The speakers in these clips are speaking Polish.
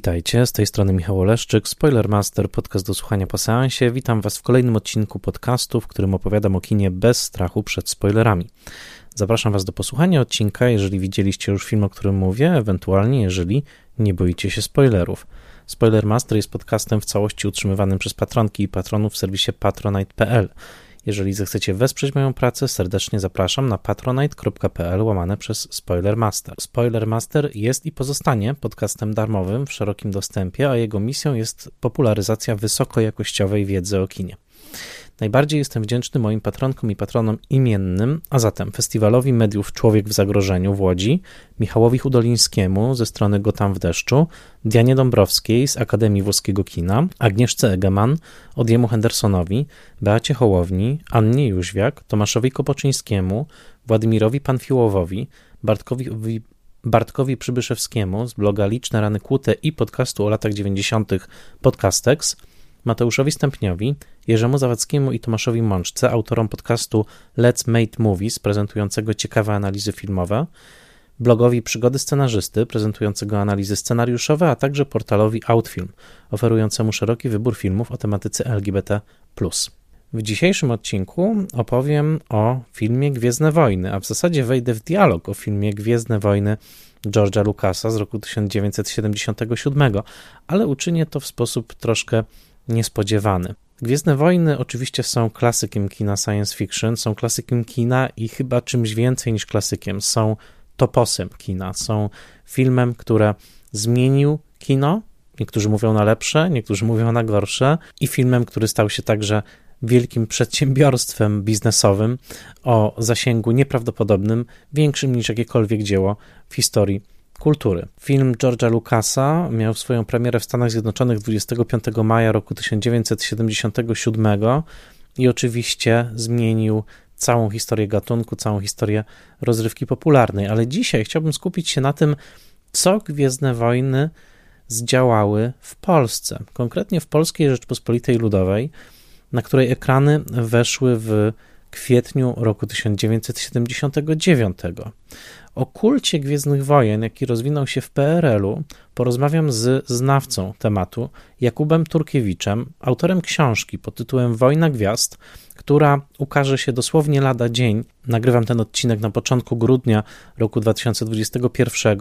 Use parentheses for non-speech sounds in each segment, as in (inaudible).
Witajcie, z tej strony Michał Oleszczyk, Spoilermaster, podcast do słuchania po seansie. Witam Was w kolejnym odcinku podcastu, w którym opowiadam o kinie bez strachu przed spoilerami. Zapraszam Was do posłuchania odcinka, jeżeli widzieliście już film, o którym mówię, ewentualnie jeżeli nie boicie się spoilerów. Spoilermaster jest podcastem w całości utrzymywanym przez patronki i patronów w serwisie patronite.pl. Jeżeli zechcecie wesprzeć moją pracę, serdecznie zapraszam na patronite.pl łamane przez Spoilermaster. Spoilermaster jest i pozostanie podcastem darmowym w szerokim dostępie, a jego misją jest popularyzacja wysokojakościowej wiedzy o kinie. Najbardziej jestem wdzięczny moim patronkom i patronom imiennym, a zatem Festiwalowi Mediów Człowiek w Zagrożeniu w Łodzi, Michałowi Hudolińskiemu ze strony Gotam w deszczu, Dianie Dąbrowskiej z Akademii Włoskiego Kina, Agnieszce Egeman, Odiemu Hendersonowi, Beacie Hołowni, Annie Jóźwiak, Tomaszowi Kopoczyńskiemu, Władimirowi Panfiłowowi, Bartkowi Bartkowi Przybyszewskiemu z bloga Liczne Rany Kłute i podcastu o latach 90. Podcastex, Mateuszowi Stępniowi, Jerzemu Zawadzkiemu i Tomaszowi Mączce, autorom podcastu Let's Make Movies, prezentującego ciekawe analizy filmowe, blogowi Przygody Scenarzysty, prezentującego analizy scenariuszowe, a także portalowi Outfilm, oferującemu szeroki wybór filmów o tematyce LGBT. W dzisiejszym odcinku opowiem o filmie Gwiezdne Wojny, a w zasadzie wejdę w dialog o filmie Gwiezdne Wojny George'a Lucasa z roku 1977, ale uczynię to w sposób troszkę niespodziewany. Gwiezdne Wojny oczywiście są klasykiem kina science fiction, są klasykiem kina i chyba czymś więcej niż klasykiem. Są toposem kina, są filmem, które zmienił kino. Niektórzy mówią na lepsze, niektórzy mówią na gorsze, i filmem, który stał się także wielkim przedsiębiorstwem biznesowym o zasięgu nieprawdopodobnym, większym niż jakiekolwiek dzieło w historii kultury. Film George'a Lucasa miał swoją premierę w Stanach Zjednoczonych 25 maja roku 1977 i oczywiście zmienił całą historię gatunku, całą historię rozrywki popularnej, ale dzisiaj chciałbym skupić się na tym, co Gwiezdne Wojny zdziałały w Polsce, konkretnie w Polskiej Rzeczpospolitej Ludowej, na której ekrany weszły w kwietniu roku 1979. O kulcie Gwiezdnych Wojen, jaki rozwinął się w PRL-u, porozmawiam z znawcą tematu Jakubem Turkiewiczem, autorem książki pod tytułem Wojna Gwiazd, która ukaże się dosłownie lada dzień. Nagrywam ten odcinek na początku grudnia roku 2021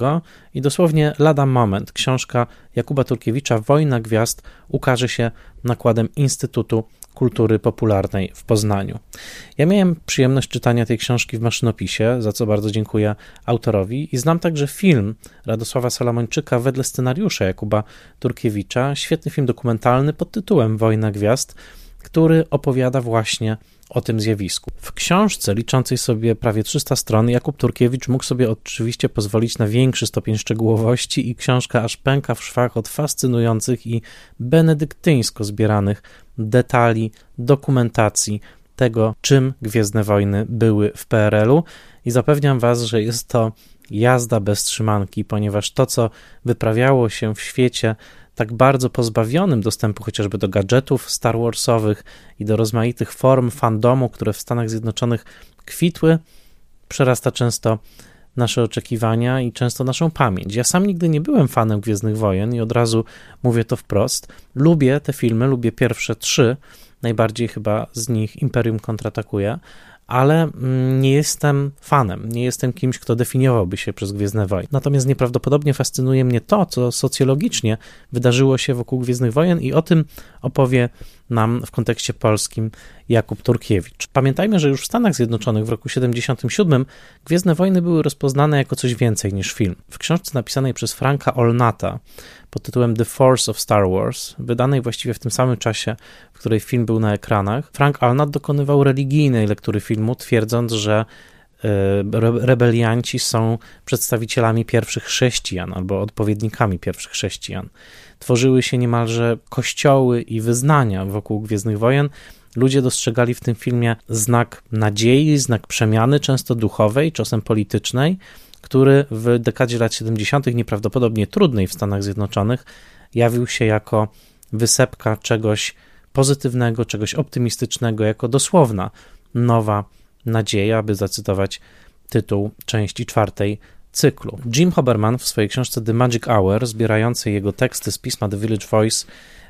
i dosłownie lada moment książka Jakuba Turkiewicza Wojna Gwiazd ukaże się nakładem Instytutu kultury popularnej w Poznaniu. Ja miałem przyjemność czytania tej książki w maszynopisie, za co bardzo dziękuję autorowi i znam także film Radosława Salamończyka wedle scenariusza Jakuba Turkiewicza, świetny film dokumentalny pod tytułem Wojna Gwiazd, który opowiada właśnie o tym zjawisku. W książce liczącej sobie prawie 300 stron Jakub Turkiewicz mógł sobie oczywiście pozwolić na większy stopień szczegółowości i książka aż pęka w szwach od fascynujących i benedyktyńsko zbieranych detali, dokumentacji tego, czym Gwiezdne Wojny były w PRL-u i zapewniam Was, że jest to jazda bez trzymanki, ponieważ to, co wyprawiało się w świecie tak bardzo pozbawionym dostępu chociażby do gadżetów Star Warsowych i do rozmaitych form fandomu, które w Stanach Zjednoczonych kwitły, przerasta często nasze oczekiwania i często naszą pamięć. Ja sam nigdy nie byłem fanem Gwiezdnych Wojen i od razu mówię to wprost. Lubię te filmy, lubię pierwsze trzy, najbardziej chyba z nich Imperium kontratakuje, ale mm, nie jestem fanem, nie jestem kimś, kto definiowałby się przez Gwiezdne Wojny. Natomiast nieprawdopodobnie fascynuje mnie to, co socjologicznie wydarzyło się wokół Gwiezdnych Wojen i o tym opowie nam w kontekście polskim Jakub Turkiewicz. Pamiętajmy, że już w Stanach Zjednoczonych w roku 77 Gwiezdne Wojny były rozpoznane jako coś więcej niż film. W książce napisanej przez Franka Olnata pod tytułem The Force of Star Wars, wydanej właściwie w tym samym czasie, w której film był na ekranach, Frank Olnat dokonywał religijnej lektury filmu, twierdząc, że rebelianci są przedstawicielami pierwszych chrześcijan albo odpowiednikami pierwszych chrześcijan. Tworzyły się niemalże kościoły i wyznania wokół Gwiezdnych Wojen. Ludzie dostrzegali w tym filmie znak nadziei, znak przemiany, często duchowej, czasem politycznej, który w dekadzie lat 70., nieprawdopodobnie trudnej w Stanach Zjednoczonych, jawił się jako wysepka czegoś pozytywnego, czegoś optymistycznego, jako dosłowna nowa nadzieja, aby zacytować tytuł części czwartej cyklu. Jim Hoberman w swojej książce The Magic Hour, zbierającej jego teksty z pisma The Village Voice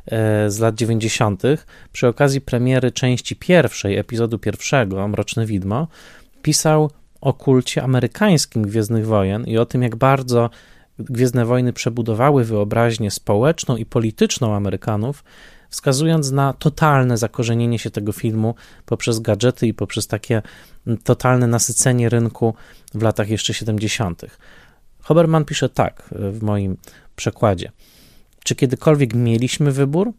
e, z lat 90., przy okazji premiery części pierwszej, epizodu pierwszego, Mroczne Widmo, pisał o kulcie amerykańskim Gwiezdnych Wojen i o tym, jak bardzo Gwiezdne Wojny przebudowały wyobraźnię społeczną i polityczną Amerykanów, wskazując na totalne zakorzenienie się tego filmu poprzez gadżety i poprzez takie totalne nasycenie rynku w latach jeszcze 70. Hoberman pisze tak w moim przekładzie. Czy kiedykolwiek mieliśmy wybór?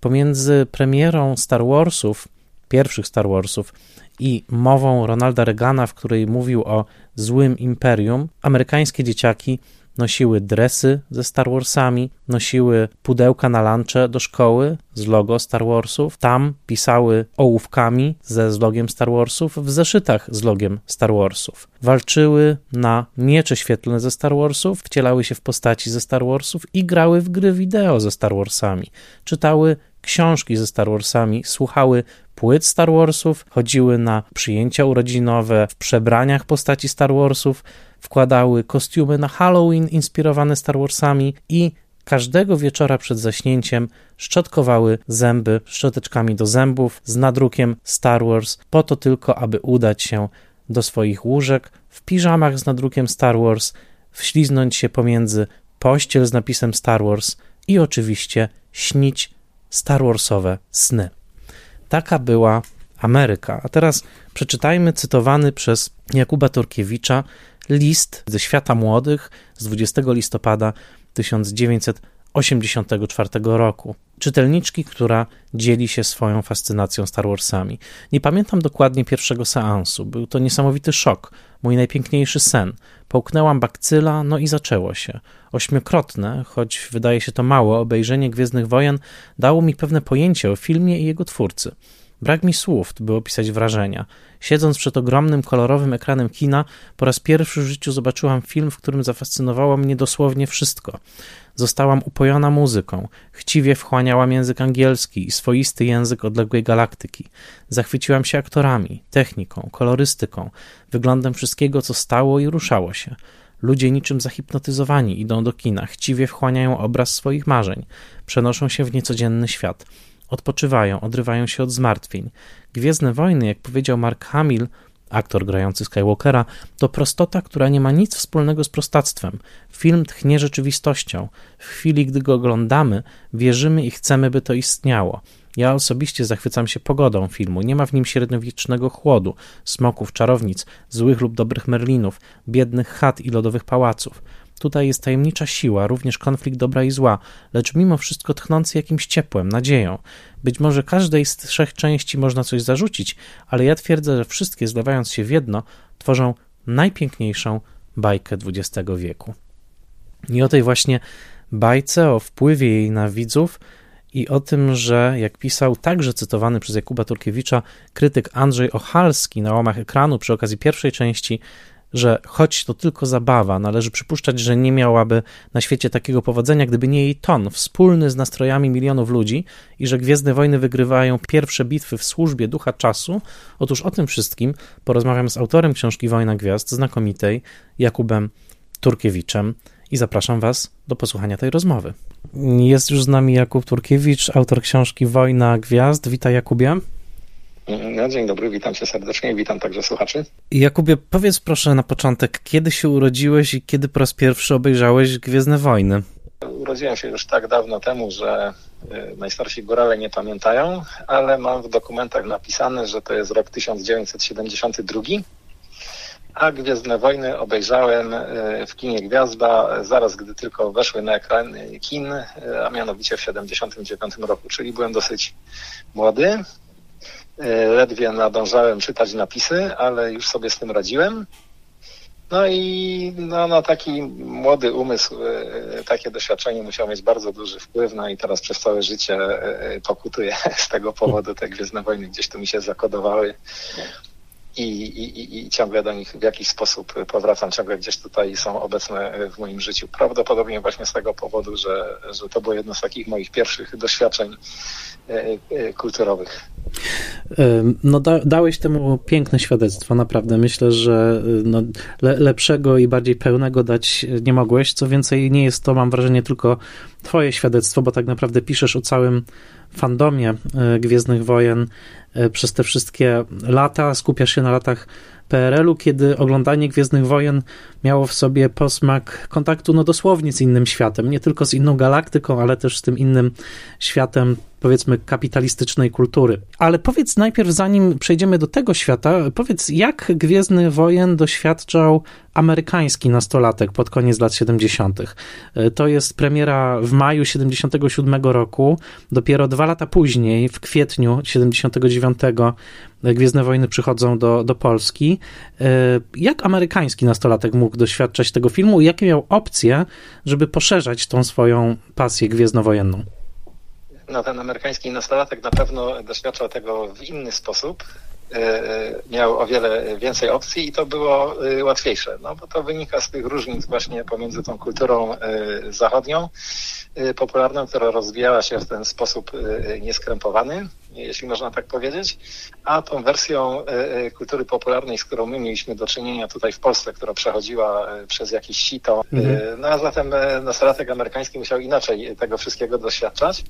Pomiędzy premierą Star Warsów, pierwszych Star Warsów, i mową Ronalda Reagana, w której mówił o złym imperium, amerykańskie dzieciaki nosiły dresy ze Star Warsami, nosiły pudełka na lunche do szkoły z logo Star Warsów, tam pisały ołówkami ze z logiem Star Warsów, w zeszytach z logiem Star Warsów. Walczyły na miecze świetlne ze Star Warsów, wcielały się w postaci ze Star Warsów i grały w gry wideo ze Star Warsami. Czytały książki ze Star Warsami, słuchały płyt Star Warsów, chodziły na przyjęcia urodzinowe w przebraniach postaci Star Warsów, wkładały kostiumy na Halloween inspirowane Star Warsami i każdego wieczora przed zaśnięciem szczotkowały zęby szczoteczkami do zębów z nadrukiem Star Wars, po to tylko, aby udać się do swoich łóżek w piżamach z nadrukiem Star Wars, wśliznąć się pomiędzy pościel z napisem Star Wars i oczywiście śnić Star Warsowe sny. Taka była Ameryka. A teraz przeczytajmy cytowany przez Jakuba Turkiewicza list ze świata młodych z 20 listopada 1984 roku. Czytelniczki, która dzieli się swoją fascynacją Star Warsami. Nie pamiętam dokładnie pierwszego seansu. Był to niesamowity szok, mój najpiękniejszy sen. Połknęłam bakcyla, no i zaczęło się. Ośmiokrotne, choć wydaje się to mało, obejrzenie Gwiezdnych Wojen dało mi pewne pojęcie o filmie i jego twórcy. Brak mi słów, by opisać wrażenia. Siedząc przed ogromnym, kolorowym ekranem kina, po raz pierwszy w życiu zobaczyłam film, w którym zafascynowało mnie dosłownie wszystko. Zostałam upojona muzyką, chciwie wchłaniałam język angielski i swoisty język odległej galaktyki. Zachwyciłam się aktorami, techniką, kolorystyką, wyglądem wszystkiego, co stało i ruszało się. Ludzie niczym zahipnotyzowani idą do kina, chciwie wchłaniają obraz swoich marzeń, przenoszą się w niecodzienny świat – odpoczywają, odrywają się od zmartwień. Gwiezdne Wojny, jak powiedział Mark Hamill, aktor grający Skywalkera, to prostota, która nie ma nic wspólnego z prostactwem. Film tchnie rzeczywistością. W chwili, gdy go oglądamy, wierzymy i chcemy, by to istniało. Ja osobiście zachwycam się pogodą filmu. Nie ma w nim średniowiecznego chłodu, smoków, czarownic, złych lub dobrych merlinów, biednych chat i lodowych pałaców. Tutaj jest tajemnicza siła, również konflikt dobra i zła, lecz mimo wszystko tchnący jakimś ciepłem, nadzieją. Być może każdej z trzech części można coś zarzucić, ale ja twierdzę, że wszystkie zlewając się w jedno, tworzą najpiękniejszą bajkę XX wieku. I o tej właśnie bajce, o wpływie jej na widzów i o tym, że jak pisał także cytowany przez Jakuba Turkiewicza krytyk Andrzej Ochalski na łamach ekranu przy okazji pierwszej części, że choć to tylko zabawa, należy przypuszczać, że nie miałaby na świecie takiego powodzenia, gdyby nie jej ton, wspólny z nastrojami milionów ludzi i że Gwiezdne Wojny wygrywają pierwsze bitwy w służbie ducha czasu. Otóż o tym wszystkim porozmawiam z autorem książki Wojna Gwiazd, znakomitej, Jakubem Turkiewiczem i zapraszam Was do posłuchania tej rozmowy. Jest już z nami Jakub Turkiewicz, autor książki Wojna Gwiazd. Witaj Jakubie. No, dzień dobry, witam cię serdecznie i witam także słuchaczy. Jakubie, powiedz proszę na początek, kiedy się urodziłeś i kiedy po raz pierwszy obejrzałeś Gwiezdne Wojny? Urodziłem się już tak dawno temu, że y, najstarsi górale nie pamiętają, ale mam w dokumentach napisane, że to jest rok 1972, a Gwiezdne Wojny obejrzałem y, w kinie Gwiazda zaraz, gdy tylko weszły na ekran kin, y, a mianowicie w 1979 roku, czyli byłem dosyć młody. E, ledwie nadążałem czytać napisy, ale już sobie z tym radziłem. No i no, no taki młody umysł, e, takie doświadczenie musiał mieć bardzo duży wpływ, no i teraz przez całe życie e, pokutuję (laughs) z tego powodu. Te Gwiezdne Wojny gdzieś tu mi się zakodowały i, i, i ciągle do nich w jakiś sposób powracam, ciągle gdzieś tutaj są obecne w moim życiu. Prawdopodobnie właśnie z tego powodu, że, że to było jedno z takich moich pierwszych doświadczeń e, e, kulturowych. No, da, dałeś temu piękne świadectwo, naprawdę. Myślę, że no, le, lepszego i bardziej pełnego dać nie mogłeś. Co więcej, nie jest to, mam wrażenie, tylko Twoje świadectwo, bo tak naprawdę piszesz o całym fandomie e, Gwiezdnych Wojen e, przez te wszystkie lata, skupiasz się na latach PRL-u, kiedy oglądanie Gwiezdnych Wojen miało w sobie posmak kontaktu no dosłownie z innym światem, nie tylko z inną galaktyką, ale też z tym innym światem powiedzmy kapitalistycznej kultury. Ale powiedz najpierw, zanim przejdziemy do tego świata, powiedz jak Gwiezdny Wojen doświadczał amerykański nastolatek pod koniec lat 70. To jest premiera w maju 77 roku, dopiero dwa lata później, w kwietniu 79 Gwiezdne Wojny przychodzą do, do Polski. Jak amerykański nastolatek mógł doświadczać tego filmu i jakie miał opcje, żeby poszerzać tą swoją pasję gwiezdnowojenną? No, ten amerykański nastolatek na pewno doświadczał tego w inny sposób. E, e, miał o wiele więcej opcji i to było e, łatwiejsze, no bo to wynika z tych różnic właśnie pomiędzy tą kulturą zachodnią, popularną, która rozwijała się w ten sposób nieskrępowany, jeśli można tak powiedzieć, a tą wersją kultury popularnej, z którą my mieliśmy do czynienia tutaj w Polsce, która przechodziła przez jakieś sito. Mhm. No a zatem nastolatek amerykański musiał inaczej tego wszystkiego doświadczać,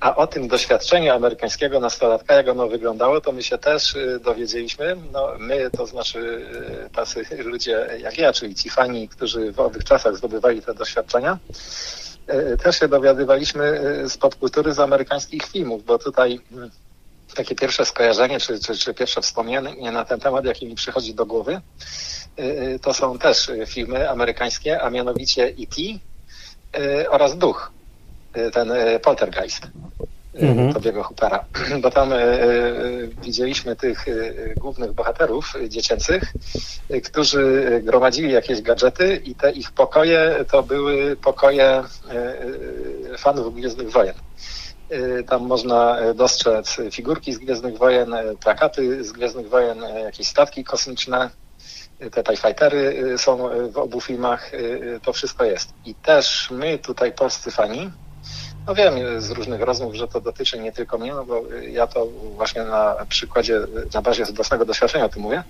a o tym doświadczeniu amerykańskiego nastolatka, jak ono wyglądało, to my się też dowiedzieliśmy. No, my, to znaczy tacy ludzie jak ja, czyli ci fani, którzy w owych czasach zdobywali te doświadczenia, też się dowiadywaliśmy e, z popkultury z amerykańskich filmów, bo tutaj mm, takie pierwsze skojarzenie, czy, czy, czy pierwsze wspomnienie na ten temat, jakie mi przychodzi do głowy, to są też filmy amerykańskie, a mianowicie E.T. oraz Duch, ten Poltergeist mhm. Tobiego Hoopera, (clears throat) bo tam e, e, widzieliśmy tych głównych bohaterów dziecięcych, którzy gromadzili jakieś gadżety i te ich pokoje to były pokoje fanów Gwiezdnych Wojen. Tam można dostrzec figurki z Gwiezdnych Wojen, plakaty z Gwiezdnych Wojen, jakieś statki kosmiczne, te TIE Fightery są w obu filmach, to wszystko jest. I też my tutaj, polscy fani, no wiem z różnych rozmów, że to dotyczy nie tylko mnie, no bo ja to właśnie na przykładzie, na bazie własnego doświadczenia o tym mówię,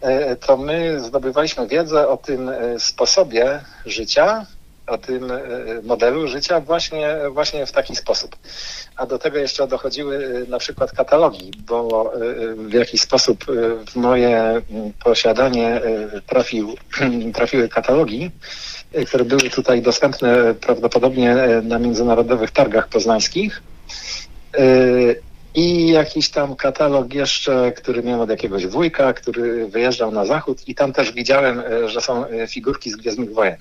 e, to my zdobywaliśmy wiedzę o tym e, sposobie życia, o tym e, modelu życia właśnie, właśnie w taki sposób. A do tego jeszcze dochodziły na przykład katalogi, bo w jakiś sposób w moje posiadanie trafił, (clears throat) trafiły katalogi, które były tutaj dostępne prawdopodobnie na międzynarodowych targach poznańskich. Y, I jakiś tam katalog jeszcze, który miałem od jakiegoś wujka, który wyjeżdżał na zachód i tam też widziałem, y, że są figurki z Gwiezdnych Wojen.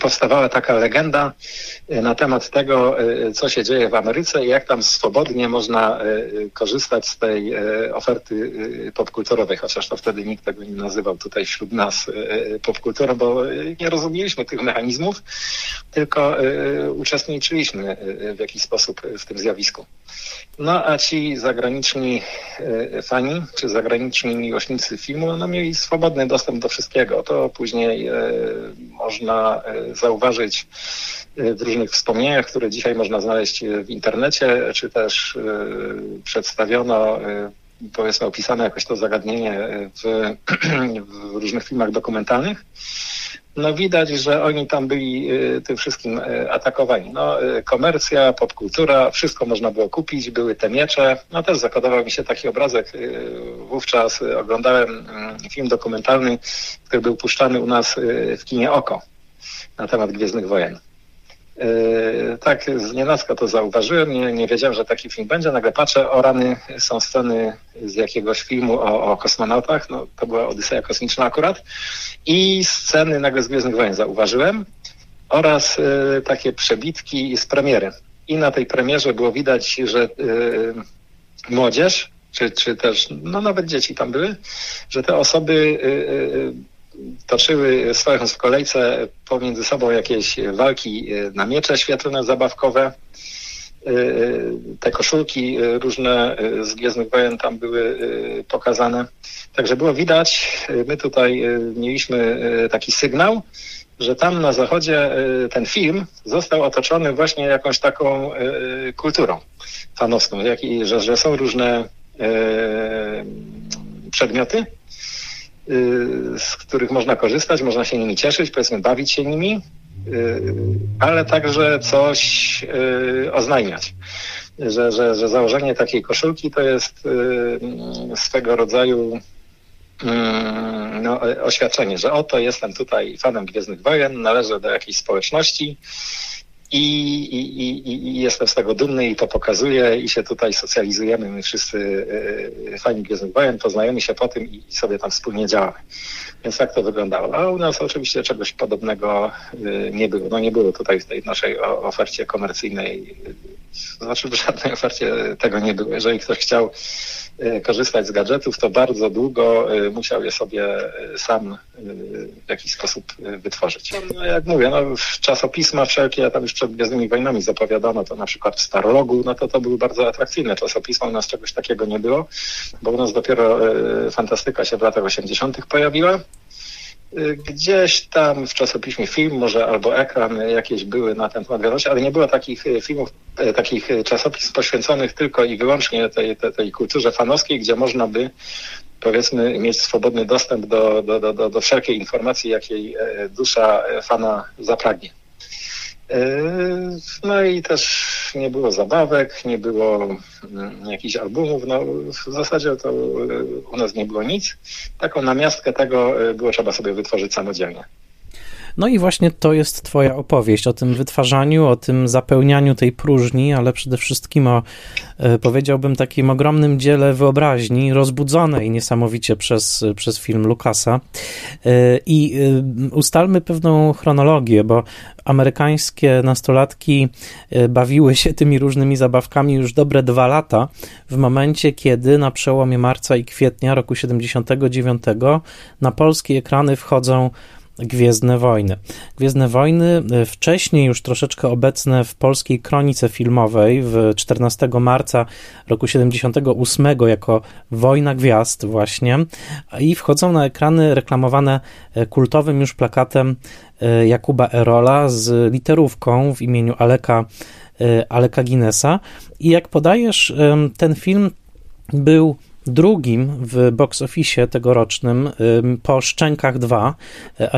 Powstawała taka legenda e, na temat tego, e, co się dzieje w Ameryce i jak tam swobodnie można e, korzystać z tej oferty popkulturowej, chociaż to wtedy nikt tego nie nazywał tutaj wśród nas popkulturą, bo nie rozumieliśmy tych mechanizmów, tylko uczestniczyliśmy w jakiś sposób w tym zjawisku. No a ci zagraniczni fani, czy zagraniczni miłośnicy filmu, no mieli swobodny dostęp do wszystkiego. To później można zauważyć e, w różnych wspomnieniach, które dzisiaj można znaleźć w internecie, czy też e, przedstawiono e, powiedzmy opisane jakoś to zagadnienie w, (clears throat) w różnych filmach dokumentalnych. No widać, że oni tam byli tym wszystkim atakowani. No, komercja, popkultura, wszystko można było kupić, były te miecze. No też zakodował mi się taki obrazek. Wówczas oglądałem mm, film dokumentalny, który był puszczany u nas w kinie Oko na temat Gwiezdnych Wojen. Yy, tak, z nienacka to zauważyłem, nie, nie wiedziałem, że taki film będzie. Nagle patrzę, o rany, są sceny z jakiegoś filmu o, o kosmonautach, no to była Odyseja Kosmiczna akurat, i sceny nagle z Gwiezdnych Wojen zauważyłem oraz y, takie przebitki z premiery. I na tej premierze było widać, że y, młodzież, czy, czy też, no nawet dzieci tam były, że te osoby y, toczyły, stojąc w kolejce pomiędzy sobą jakieś walki e, na miecze świetlne, zabawkowe. te koszulki różne z Gwiezdnych Wojen tam były pokazane. Także było widać, my tutaj mieliśmy taki sygnał, że tam na zachodzie ten film został otoczony właśnie jakąś taką kulturą fanowską, że, że są różne przedmioty, z których można korzystać, można się nimi cieszyć, powiedzmy bawić się nimi, ale także coś oznajmiać. Że, że, że założenie takiej koszulki to jest swego rodzaju no, oświadczenie, że oto jestem tutaj fanem Gwiezdnych Wojen, należę do jakiejś społeczności i, i, i, i, jestem z tego dumny i to pokazuję i się tutaj socjalizujemy. My wszyscy fani Gwiezdnych Wojen poznajemy się po tym i sobie tam wspólnie działamy. Więc tak to wyglądało. A u nas oczywiście czegoś podobnego e, nie było. No nie było tutaj w tej naszej ofercie komercyjnej, znaczy w żadnej ofercie tego nie było. Jeżeli ktoś chciał korzystać z gadżetów, to bardzo długo e, musiał je sobie e, sam w jakiś sposób wytworzyć. No, jak mówię, no, czasopisma wszelkie, tam już przed Gwiezdnymi Wojnami zapowiadano to na przykład w Starologu, no to to były bardzo atrakcyjne czasopisma, u nas czegoś takiego nie było, bo u nas dopiero fantastyka się w latach 80. pojawiła. Gdzieś tam w czasopiśmie film, może albo ekran jakieś były na ten temat wiadomości, ale nie było takich e, filmów, e, takich czasopism poświęconych tylko i wyłącznie tej, tej, tej kulturze fanowskiej, gdzie można by powiedzmy mieć swobodny dostęp do, do, do, do wszelkiej informacji, jakiej e, dusza fana zapragnie. Yy, no i też nie było zabawek, nie było mm, jakichś albumów. No, w zasadzie to yy, u nas nie było nic. Taką namiastkę tego yy, było trzeba sobie wytworzyć samodzielnie. No i właśnie to jest Twoja opowieść o tym wytwarzaniu, o tym zapełnianiu tej próżni, ale przede wszystkim o, e, powiedziałbym, takim ogromnym dziele wyobraźni, rozbudzonej niesamowicie przez, przez film Lucasa. E, I e, ustalmy pewną chronologię, bo amerykańskie nastolatki bawiły się tymi różnymi zabawkami już dobre dwa lata, w momencie, kiedy na przełomie marca i kwietnia roku 79 na polskie ekrany wchodzą Gwiezdne Wojny. Gwiezdne Wojny, e, wcześniej już troszeczkę obecne w polskiej kronice filmowej w 14 marca roku 78 jako Wojna Gwiazd właśnie i wchodzą na ekrany reklamowane e, kultowym już plakatem e, Jakuba Erola z literówką w imieniu Aleka, Aleka Guinnessa i jak podajesz, ten film był drugim w box office tegorocznym po Szczękach 2 e,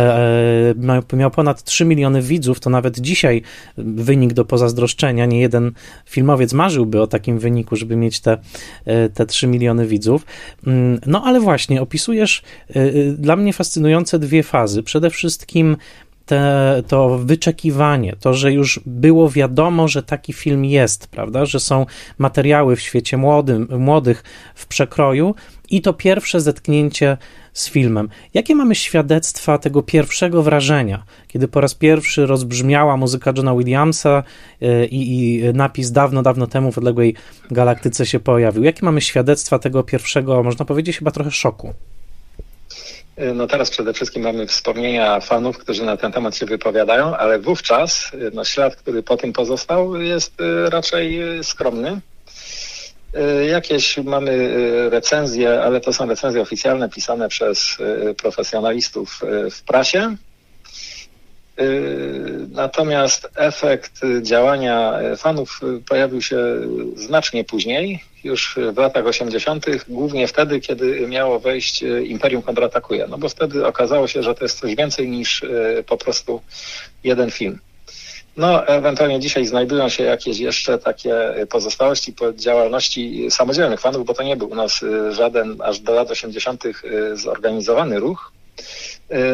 e, miał ponad 3 miliony widzów, to nawet dzisiaj wynik do pozazdroszczenia, nie jeden filmowiec marzyłby o takim wyniku, żeby mieć te, e, te 3 miliony widzów. No ale właśnie, opisujesz dla mnie fascynujące dwie fazy. Przede wszystkim te, to wyczekiwanie, to, że już było wiadomo, że taki film jest, prawda, że są materiały w świecie młodym, młodych w przekroju i to pierwsze zetknięcie z filmem. Jakie mamy świadectwa tego pierwszego wrażenia, kiedy po raz pierwszy rozbrzmiała muzyka Johna Williamsa e, i, i napis dawno, dawno temu w odległej galaktyce się pojawił? Jakie mamy świadectwa tego pierwszego, można powiedzieć, chyba trochę szoku? No teraz przede wszystkim mamy wspomnienia fanów, którzy na ten temat się wypowiadają, ale wówczas no, ślad, który po tym pozostał, jest y, raczej skromny. Jakieś mamy recenzje, ale to są recenzje oficjalne pisane przez profesjonalistów w prasie. Natomiast efekt działania fanów pojawił się znacznie później, już w latach 80., głównie wtedy, kiedy miało wejść e, Imperium kontratakuje. No bo wtedy okazało się, że to jest coś więcej niż e, po prostu jeden film. No, ewentualnie dzisiaj znajdują się jakieś jeszcze takie pozostałości po działalności samodzielnych fanów, bo to nie był u nas e, żaden aż do lat 80. zorganizowany ruch,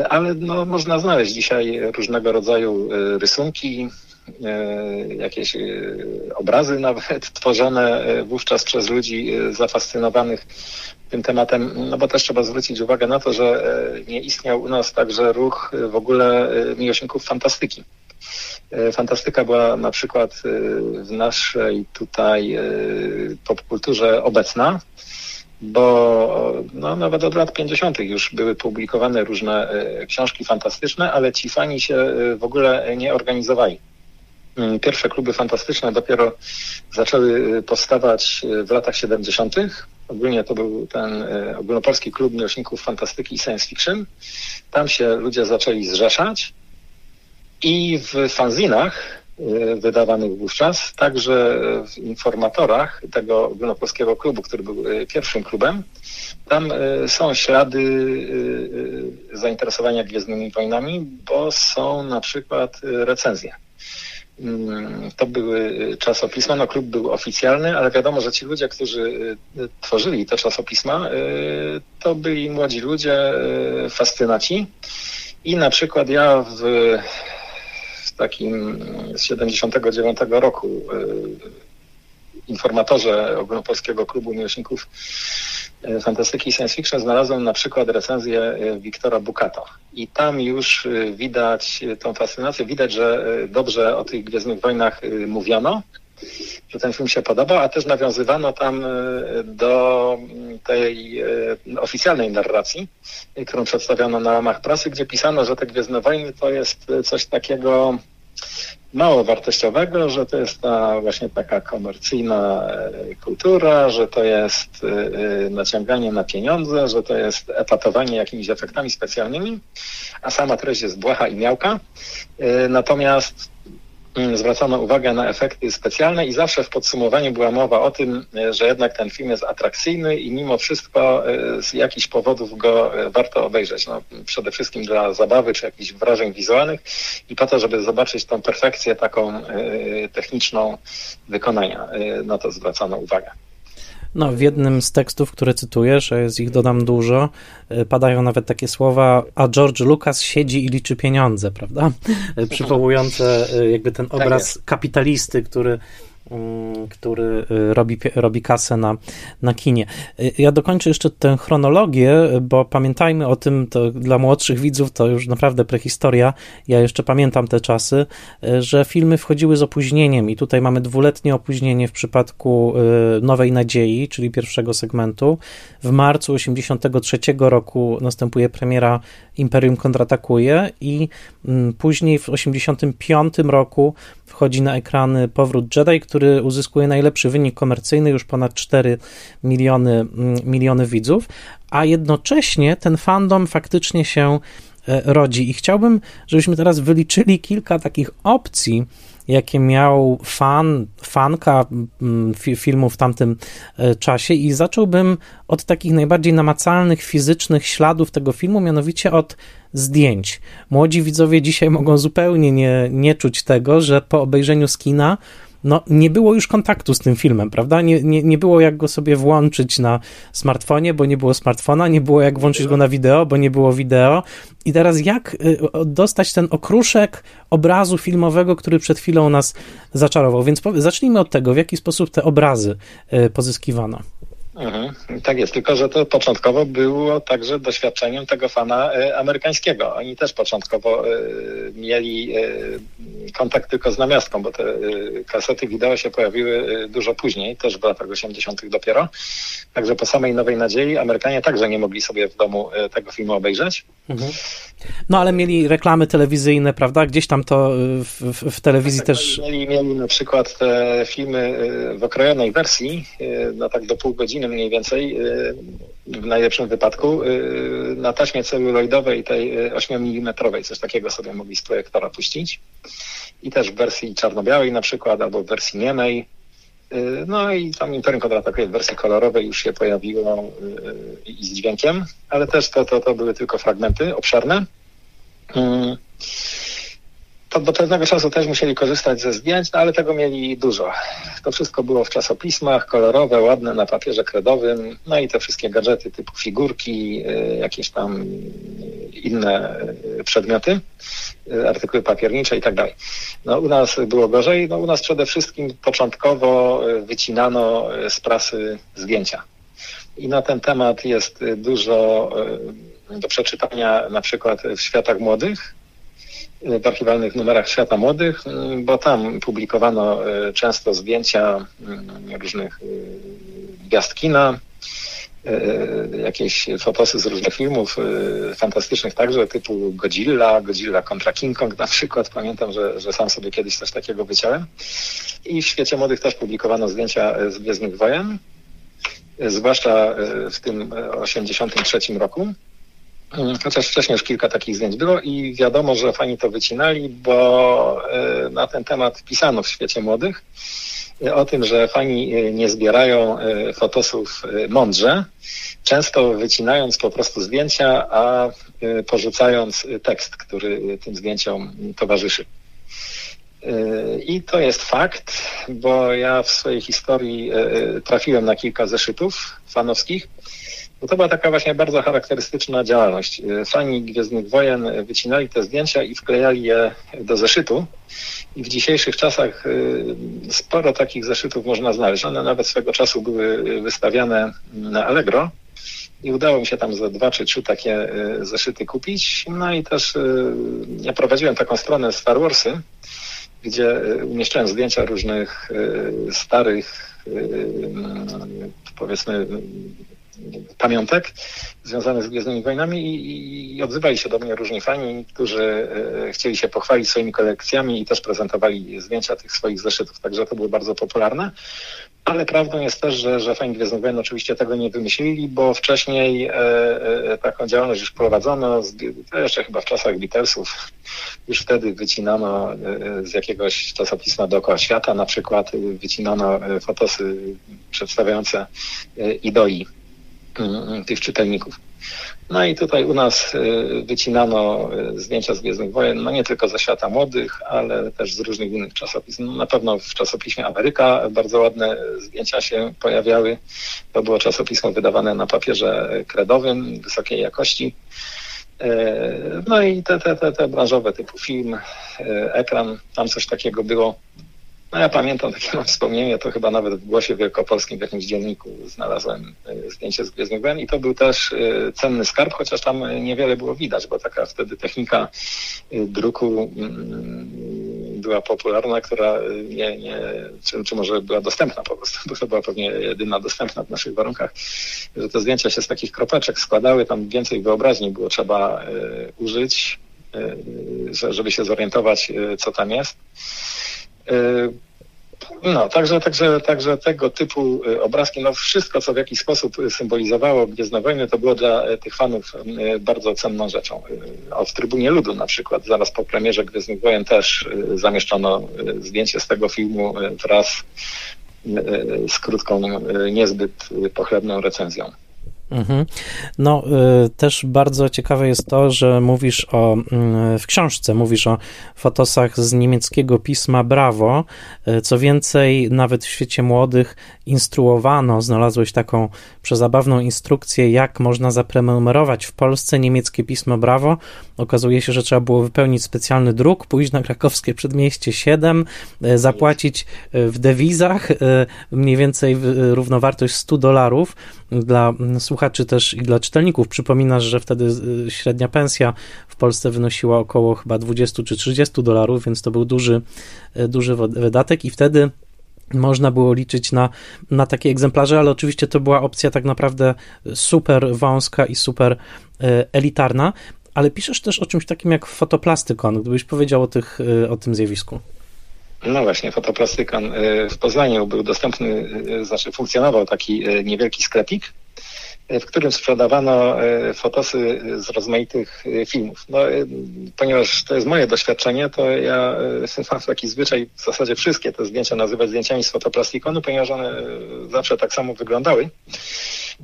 ale no, można znaleźć dzisiaj różnego rodzaju rysunki, E, jakieś e, obrazy nawet (laughs) tworzone e, wówczas przez ludzi zafascynowanych tym tematem, no bo też trzeba zwrócić uwagę na to, że nie istniał u nas także ruch w ogóle miłośników fantastyki. Fantastyka była na przykład w naszej tutaj popkulturze obecna, bo no, nawet od lat 50. już były publikowane różne książki fantastyczne, ale ci fani się w ogóle nie organizowali. Mm, pierwsze kluby fantastyczne dopiero zaczęły powstawać w latach 70. Ogólnie to był ten ogólnopolski klub miłośników fantastyki i science fiction. Tam się ludzie zaczęli zrzeszać i w fanzinach wydawanych wówczas, także w informatorach tego ogólnopolskiego klubu, który był y, pierwszym klubem, tam y, są ślady zainteresowania Gwiezdnymi Wojnami, bo są na przykład recenzje. Mm, to były czasopisma, no klub był oficjalny, ale wiadomo, że ci ludzie, którzy tworzyli te czasopisma, to byli młodzi ludzie, fascynaci. I na przykład ja w takim z 79 roku y, informatorze Ogólnopolskiego Klubu Miłośników y, Fantastyki i Science Fiction znalazłem na przykład recenzję y, Wiktora Bukata. I tam już widać tą fascynację, widać, że dobrze o tych Gwiezdnych Wojnach mówiono, że ten film się podobał, a też nawiązywano tam do tej oficjalnej narracji, którą przedstawiono na łamach prasy, gdzie pisano, że te Gwiezdne Wojny to jest coś takiego mało wartościowego, że to jest ta właśnie taka komercyjna e, kultura, że to jest e, naciąganie na pieniądze, że to jest epatowanie jakimiś efektami specjalnymi, a sama treść jest błaha i miałka. E, natomiast zwracano uwagę na efekty specjalne i zawsze w podsumowaniu była mowa o tym, e, że jednak ten film jest atrakcyjny i mimo wszystko e, z jakichś powodów go e, warto obejrzeć. No, przede wszystkim dla zabawy czy jakichś wrażeń wizualnych i po to, żeby zobaczyć tą perfekcję taką techniczną wykonania. Na to zwracano uwagę. No, w jednym z tekstów, które cytujesz, a jest ich dodam dużo, y, padają nawet takie słowa, a George Lucas siedzi i liczy pieniądze, prawda? Przywołujące y, jakby ten tak obraz kapitalisty, który który y, robi, robi kasę na, na kinie. Y, ja dokończę jeszcze tę chronologię, bo pamiętajmy o tym, to dla młodszych widzów to już naprawdę prehistoria. Ja jeszcze pamiętam te czasy, y, że filmy wchodziły z opóźnieniem i tutaj mamy dwuletnie opóźnienie w przypadku Nowej Nadziei, czyli pierwszego segmentu. W marcu 83 roku następuje premiera Imperium kontratakuje i mm, później w 85 roku wchodzi na ekrany Powrót Jedi, który uzyskuje najlepszy wynik komercyjny, już ponad 4 miliony, mm, miliony widzów, a jednocześnie ten fandom faktycznie się e, rodzi. I chciałbym, żebyśmy teraz wyliczyli kilka takich opcji, jakie miał fan, fanka mm, filmu w tamtym e, czasie i zacząłbym od takich najbardziej namacalnych, fizycznych śladów tego filmu, mianowicie od zdjęć. Młodzi widzowie dzisiaj mogą zupełnie nie, nie czuć tego, że po obejrzeniu skina no, nie było już kontaktu z tym filmem, prawda? Nie, nie, nie było jak go sobie włączyć na smartfonie, bo nie było smartfona, nie było jak włączyć go na wideo, bo nie było wideo. I teraz jak y, dostać ten okruszek obrazu filmowego, który przed chwilą nas zaczarował? Więc zacznijmy od tego, w jaki sposób te obrazy y, pozyskiwano. Mhm, tak jest, tylko że to początkowo było także doświadczeniem tego fana y, amerykańskiego. Oni też początkowo y, mieli y, kontakt tylko z namiastką, bo te kasety wideo się pojawiły dużo później, też w latach 80. dopiero. Także po samej Nowej Nadziei Amerykanie także nie mogli sobie w domu tego filmu obejrzeć. Mhm. No ale mieli reklamy telewizyjne, prawda? Gdzieś tam to w, w, w telewizji tak, też. Mieli, mieli na przykład te filmy w okrojonej wersji, no tak do pół godziny mniej więcej, y, w najlepszym wypadku, y, na taśmie celuloidowej tej 8 y, mm, coś takiego sobie mogli z projektora puścić. I też w wersji czarno-białej na przykład, albo w wersji niemej. No i tam Imperium kontratakuje w wersji kolorowej już się pojawiło i z dźwiękiem, ale też to, to, to były tylko fragmenty obszerne to do pewnego czasu też musieli korzystać ze zdjęć, no ale tego mieli dużo. To wszystko było w czasopismach, kolorowe, ładne, na papierze kredowym, no i te wszystkie gadżety typu figurki, y, jakieś tam inne y, przedmioty, y, artykuły papiernicze i tak dalej. No u nas było gorzej, no u nas przede wszystkim początkowo wycinano z prasy zdjęcia. I na ten temat jest dużo do przeczytania na przykład w Światach Młodych, archiwalnych numerach Świata Młodych, bo tam publikowano e, często zdjęcia mm, różnych gwiazd kina, jakieś fotosy z różnych filmów fantastycznych także, typu Godzilla, Godzilla kontra King Kong na przykład. Pamiętam, że, że sam sobie kiedyś coś takiego wyciąłem. I w świecie młodych też publikowano zdjęcia z Gwiezdnych Wojen, zwłaszcza w tym 83 roku. Chociaż wcześniej już kilka takich zdjęć było i wiadomo, że fani to wycinali, bo e, na ten temat pisano w świecie młodych e, o tym, że fani e, nie zbierają fotosów mądrze, często wycinając po prostu zdjęcia, a porzucając tekst, który tym zdjęciom towarzyszy. I to jest fakt, bo ja w swojej historii trafiłem na kilka zeszytów fanowskich, bo to była taka właśnie bardzo charakterystyczna działalność. Fani Gwiezdnych Wojen wycinali te zdjęcia i wklejali je do zeszytu. I w dzisiejszych czasach y, sporo takich zeszytów można znaleźć. One nawet swego czasu były wystawiane na Allegro. I udało mi się tam za dwa czy trzy takie y, zeszyty kupić. No i też y, ja prowadziłem taką stronę Star Warsy, gdzie umieszczałem zdjęcia różnych starych, powiedzmy, pamiątek związanych z Gwiezdnymi Wojnami i, i odzywali się do mnie różni fani, którzy e, chcieli się pochwalić swoimi kolekcjami i też prezentowali zdjęcia tych swoich zeszytów, także to było bardzo popularne. Ale prawdą jest też, że, że fani Gwiezdnych Wojen oczywiście tego nie wymyślili, bo wcześniej e, e, taką działalność już prowadzono, z, jeszcze chyba w czasach Beatlesów, już wtedy wycinano e, z jakiegoś czasopisma dookoła świata, na przykład wycinano e, fotosy przedstawiające e, idoi tych czytelników. No i tutaj u nas y, wycinano y, zdjęcia z Gwiezdnych Wojen, no nie tylko ze świata młodych, ale też z różnych innych czasopism. No na pewno w czasopiśmie Ameryka bardzo ładne zdjęcia się pojawiały. To było czasopismo wydawane na papierze kredowym, wysokiej jakości. Y, no i te, te, te, te branżowe typu film, ekran, tam coś takiego było. No ja pamiętam takie mam (laughs) wspomnienie, to chyba nawet w Głosie Wielkopolskim w jakimś dzienniku znalazłem e, zdjęcie z Gwiezdnych i to był też e, cenny skarb, chociaż tam niewiele było widać, bo taka wtedy technika e, druku mm, była popularna, która nie, nie czy, czy może była dostępna po prostu, bo to była pewnie jedyna dostępna w naszych warunkach, że te zdjęcia się z takich kropeczek składały, tam więcej wyobraźni było trzeba użyć, żeby się zorientować, co tam jest. No, także, także, także tego typu y, obrazki, no wszystko, co w jakiś sposób symbolizowało Gwiezdne Wojny, to było dla y, tych fanów y, bardzo cenną rzeczą. A w Trybunie Ludu na przykład, zaraz po premierze Gwiezdnych Wojen też zamieszczono zdjęcie z tego filmu wraz z krótką, niezbyt pochlebną recenzją. Mhm. No, y, też bardzo ciekawe jest to, że mówisz o, y, w książce mówisz o fotosach z niemieckiego pisma Bravo. Y, co więcej, nawet w świecie młodych instruowano, znalazłeś taką przezabawną instrukcję, jak można zaprenumerować w Polsce niemieckie pismo Bravo. Okazuje się, że trzeba było wypełnić specjalny druk, pójść na krakowskie przedmieście 7, zapłacić w dewizach mniej więcej równowartość 100 dolarów dla słuchaczy też i dla czytelników. Przypominasz, że wtedy y, średnia pensja w Polsce wynosiła około chyba 20 czy 30 dolarów, więc to był duży, y, duży wydatek i wtedy można było liczyć na, na takie egzemplarze, ale oczywiście to była opcja tak naprawdę super wąska i super y, elitarna. Ale piszesz też o czymś takim jak fotoplastykon. Gdybyś powiedział o, tych, o tym zjawisku. No właśnie, fotoplastykan w Poznaniu był dostępny, znaczy funkcjonował taki niewielki sklepik, w którym sprzedawano e, fotosy z rozmaitych e, filmów. No, e, ponieważ to jest moje doświadczenie, to ja (laughs) mam taki zwyczaj w zasadzie wszystkie te zdjęcia nazywać zdjęciami z fotoplastikonu, ponieważ one zawsze tak samo wyglądały.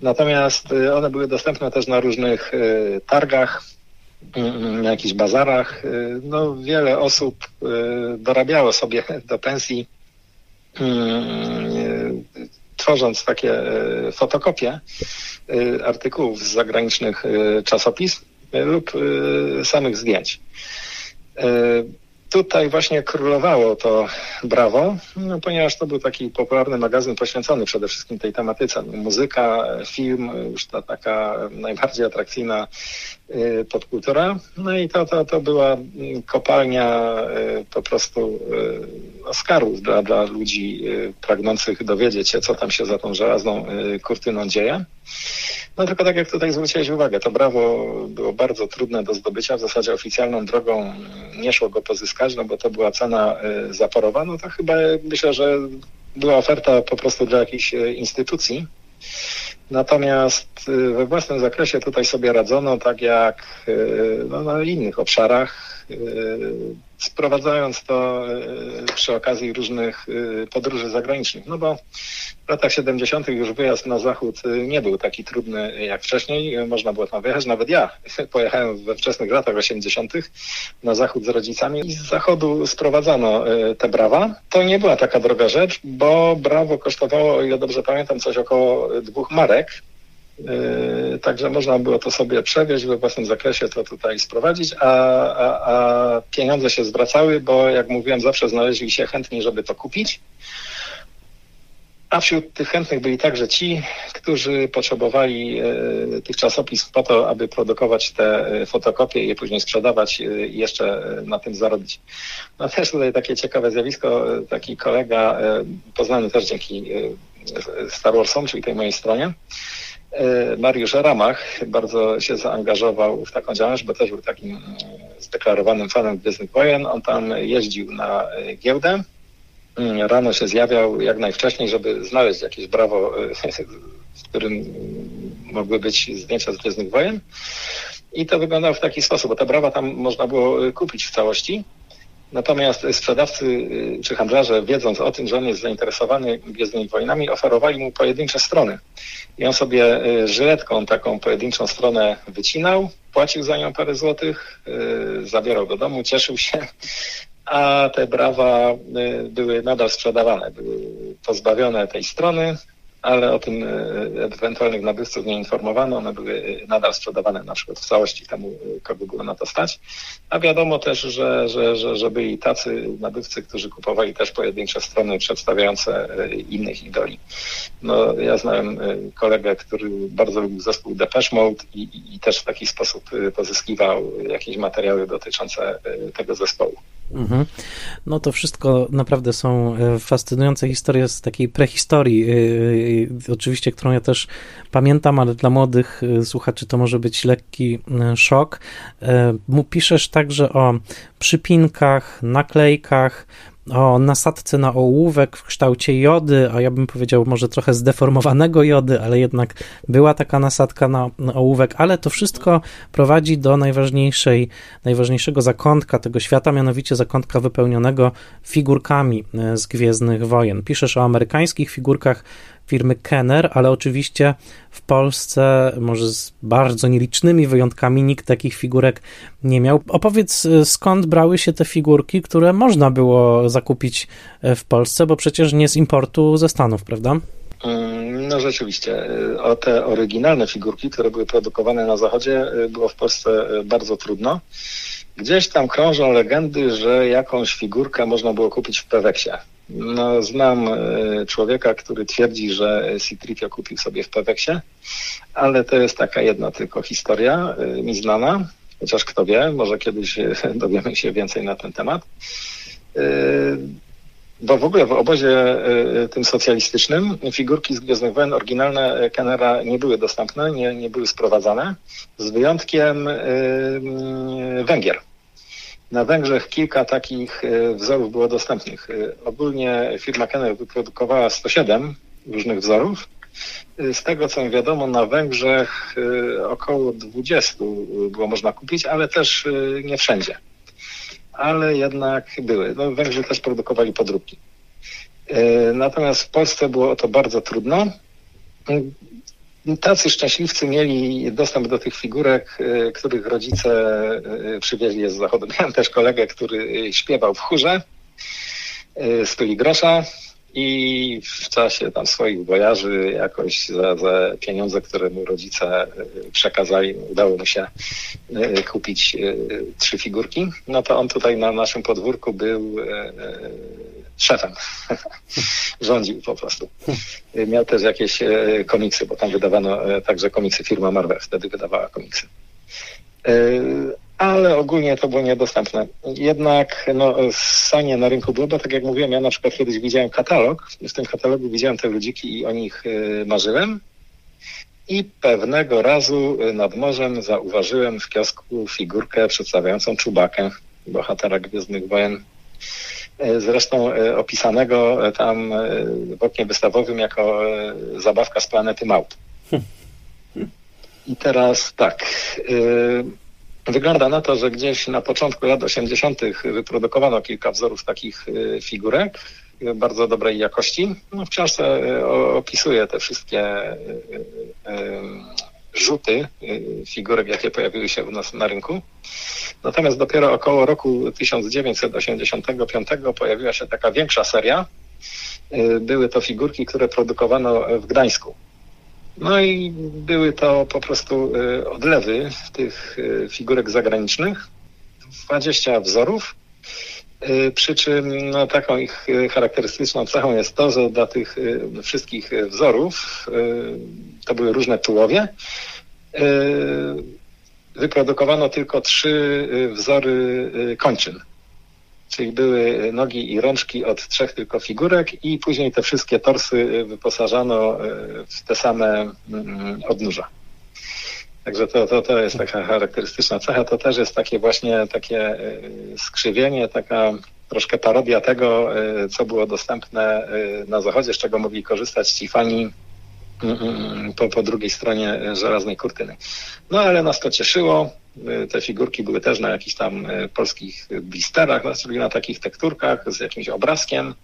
Natomiast one były dostępne też na różnych targach, na jakichś bazarach. No, wiele osób dorabiało sobie (laughs) do pensji mm, tworząc takie fotokopie artykułów z zagranicznych czasopism lub samych zdjęć. Tutaj właśnie królowało to brawo, no, ponieważ to był taki popularny magazyn poświęcony przede wszystkim tej tematyce. Muzyka, film, już ta taka najbardziej atrakcyjna y, podkultura. No i to, to, to była kopalnia y, po prostu y, Oscarów dla, dla ludzi pragnących dowiedzieć się, co tam się za tą żelazną kurtyną dzieje. No tylko tak jak tutaj zwróciłeś uwagę, to brawo było bardzo trudne do zdobycia. W zasadzie oficjalną drogą nie szło go pozyskać, no bo to była cena y, zaporowa. No to chyba myślę, że była oferta po prostu dla jakichś y, instytucji. Natomiast y, we własnym zakresie tutaj sobie radzono, tak jak no, na innych obszarach sprowadzając to e, przy okazji różnych e, podróży zagranicznych. No bo w latach 70. już wyjazd na zachód e, nie był taki trudny jak wcześniej. Można było tam wyjechać. Nawet ja (laughs) pojechałem we wczesnych latach 80. na zachód z rodzicami i z zachodu sprowadzano te brawa. To nie była taka droga rzecz, bo brawo kosztowało, o ile dobrze pamiętam, coś około dwóch marek. Yy, także można było to sobie przewieźć we własnym zakresie, to tutaj sprowadzić, a, a, a pieniądze się zwracały, bo jak mówiłem, zawsze znaleźli się chętni, żeby to kupić. A wśród tych chętnych byli także ci, którzy potrzebowali e, tych czasopism po to, aby produkować te e, fotokopie i je później sprzedawać i jeszcze na tym zarobić. No też tutaj takie ciekawe zjawisko, taki kolega, poznany też dzięki Star Warsom, czyli tej mojej stronie, Mariusz Ramach bardzo się zaangażował w taką działalność, bo też był takim e, zdeklarowanym fanem Gwiezdnych Wojen. On tam jeździł na e, giełdę. Mm, rano się zjawiał jak najwcześniej, żeby znaleźć jakieś brawo, (laughs) w którym mogły być zdjęcia z Gwiezdnych Wojen. I to wyglądało w taki sposób, bo te brawa tam można było kupić w całości. Natomiast sprzedawcy y, czy handlarze, wiedząc o tym, że on jest zainteresowany Gwiezdnymi Wojnami, oferowali mu pojedyncze strony. I on sobie y, żyletką taką pojedynczą stronę wycinał, płacił za nią parę złotych, y, zabierał do domu, cieszył się, a te brawa były nadal sprzedawane, były pozbawione tej strony, ale o tym e, ewentualnych nabywców nie informowano. One były nadal sprzedawane na przykład w całości temu, kogo było na to stać. A wiadomo też, że, że, że, że byli tacy nabywcy, którzy kupowali też pojedyncze strony przedstawiające e, innych idoli. No, ja znałem e, kolegę, który bardzo lubił zespół Depeche Mode i, i, i też w taki sposób pozyskiwał jakieś materiały dotyczące tego zespołu. Mhm. No to wszystko naprawdę są fascynujące historie z takiej prehistorii oczywiście, którą ja też pamiętam, ale dla młodych słuchaczy to może być lekki szok. Y, piszesz także o przypinkach, naklejkach, o nasadce na ołówek w kształcie jody, a ja bym powiedział może trochę zdeformowanego jody, ale jednak była taka nasadka na, ołówek, ale to wszystko prowadzi do najważniejszej, najważniejszego zakątka tego świata, mianowicie zakątka wypełnionego figurkami z Gwiezdnych Wojen. Piszesz o amerykańskich figurkach firmy Kenner, ale oczywiście w Polsce, może z bardzo nielicznymi wyjątkami, nikt takich figurek nie miał. Opowiedz, y, skąd brały się te figurki, które można było zakupić y, w Polsce, bo przecież nie z importu ze Stanów, prawda? Mm, no rzeczywiście, y, o te oryginalne figurki, które były produkowane na zachodzie, było w Polsce bardzo trudno. Gdzieś tam krążą legendy, że jakąś figurkę można było kupić w Peweksie. No, znam e, człowieka, który twierdzi, że Citripio kupił sobie w Peweksie, ale to jest taka jedna tylko historia e, mi znana, chociaż kto wie, może kiedyś e, (laughs) dowiemy się więcej na ten temat. Bo w ogóle w obozie tym socjalistycznym figurki z Gwiezdnych Wojen oryginalne Kennera nie były dostępne, nie, nie były sprowadzane, z wyjątkiem Węgier. Na Węgrzech kilka takich e, wzorów było dostępnych. E, ogólnie firma Kenner wyprodukowała 107 różnych wzorów. E, z tego co mi wiadomo, na Węgrzech około 20 było można kupić, ale też nie wszędzie. Ale jednak były. No, Węgrzy też produkowali podróbki. Natomiast w Polsce było to bardzo trudno. Tacy szczęśliwcy mieli dostęp do tych figurek, y, których rodzice y, przywieźli z zachodu. (laughs) Miałem też kolegę, który śpiewał w chórze z Grosza i w czasie tam swoich wojaży jakoś za, za pieniądze, które mu rodzice przekazali, udało mu się kupić trzy figurki. No to on tutaj na naszym podwórku był szefem. (laughs) Rządził po prostu. Miał też jakieś komiksy, bo tam wydawano także komiksy. Firma Marvel wtedy wydawała komiksy ale ogólnie to było niedostępne. Jednak no, sanie na rynku było, bo tak jak mówiłem, ja na przykład kiedyś widziałem katalog, w tym katalogu widziałem te ludziki i o nich marzyłem. I pewnego razu nad morzem zauważyłem w kiosku figurkę przedstawiającą Czubakę, bohatera Gwiezdnych Wojen. Y, zresztą opisanego tam w oknie wystawowym jako zabawka z planety Małp. I teraz tak. Wygląda na to, że gdzieś na początku lat 80. wyprodukowano kilka wzorów takich figurek bardzo dobrej jakości. No, w książce opisuje te wszystkie rzuty figurek, jakie pojawiły się u nas na rynku. Natomiast dopiero około roku 1985 pojawiła się taka większa seria. Były to figurki, które produkowano w Gdańsku. No i były to po prostu y, odlewy tych y, figurek zagranicznych, 20 wzorów. Y, przy czym no, taką ich charakterystyczną cechą jest to, że dla tych wszystkich wzorów to były różne tułowie. Wyprodukowano tylko trzy wzory kończyn czyli były nogi i rączki od trzech tylko figurek i później te wszystkie torsy wyposażano e, w te same mm, odnóża. Także to, to, to jest taka charakterystyczna cecha. To też jest takie właśnie takie skrzywienie, taka troszkę parodia tego, co było dostępne na zachodzie, z czego mogli korzystać ci fani po, po drugiej stronie żelaznej kurtyny. No ale nas to cieszyło. Y, te figurki były też na jakichś tam y, polskich blisterach, na takich tekturkach z jakimś obrazkiem.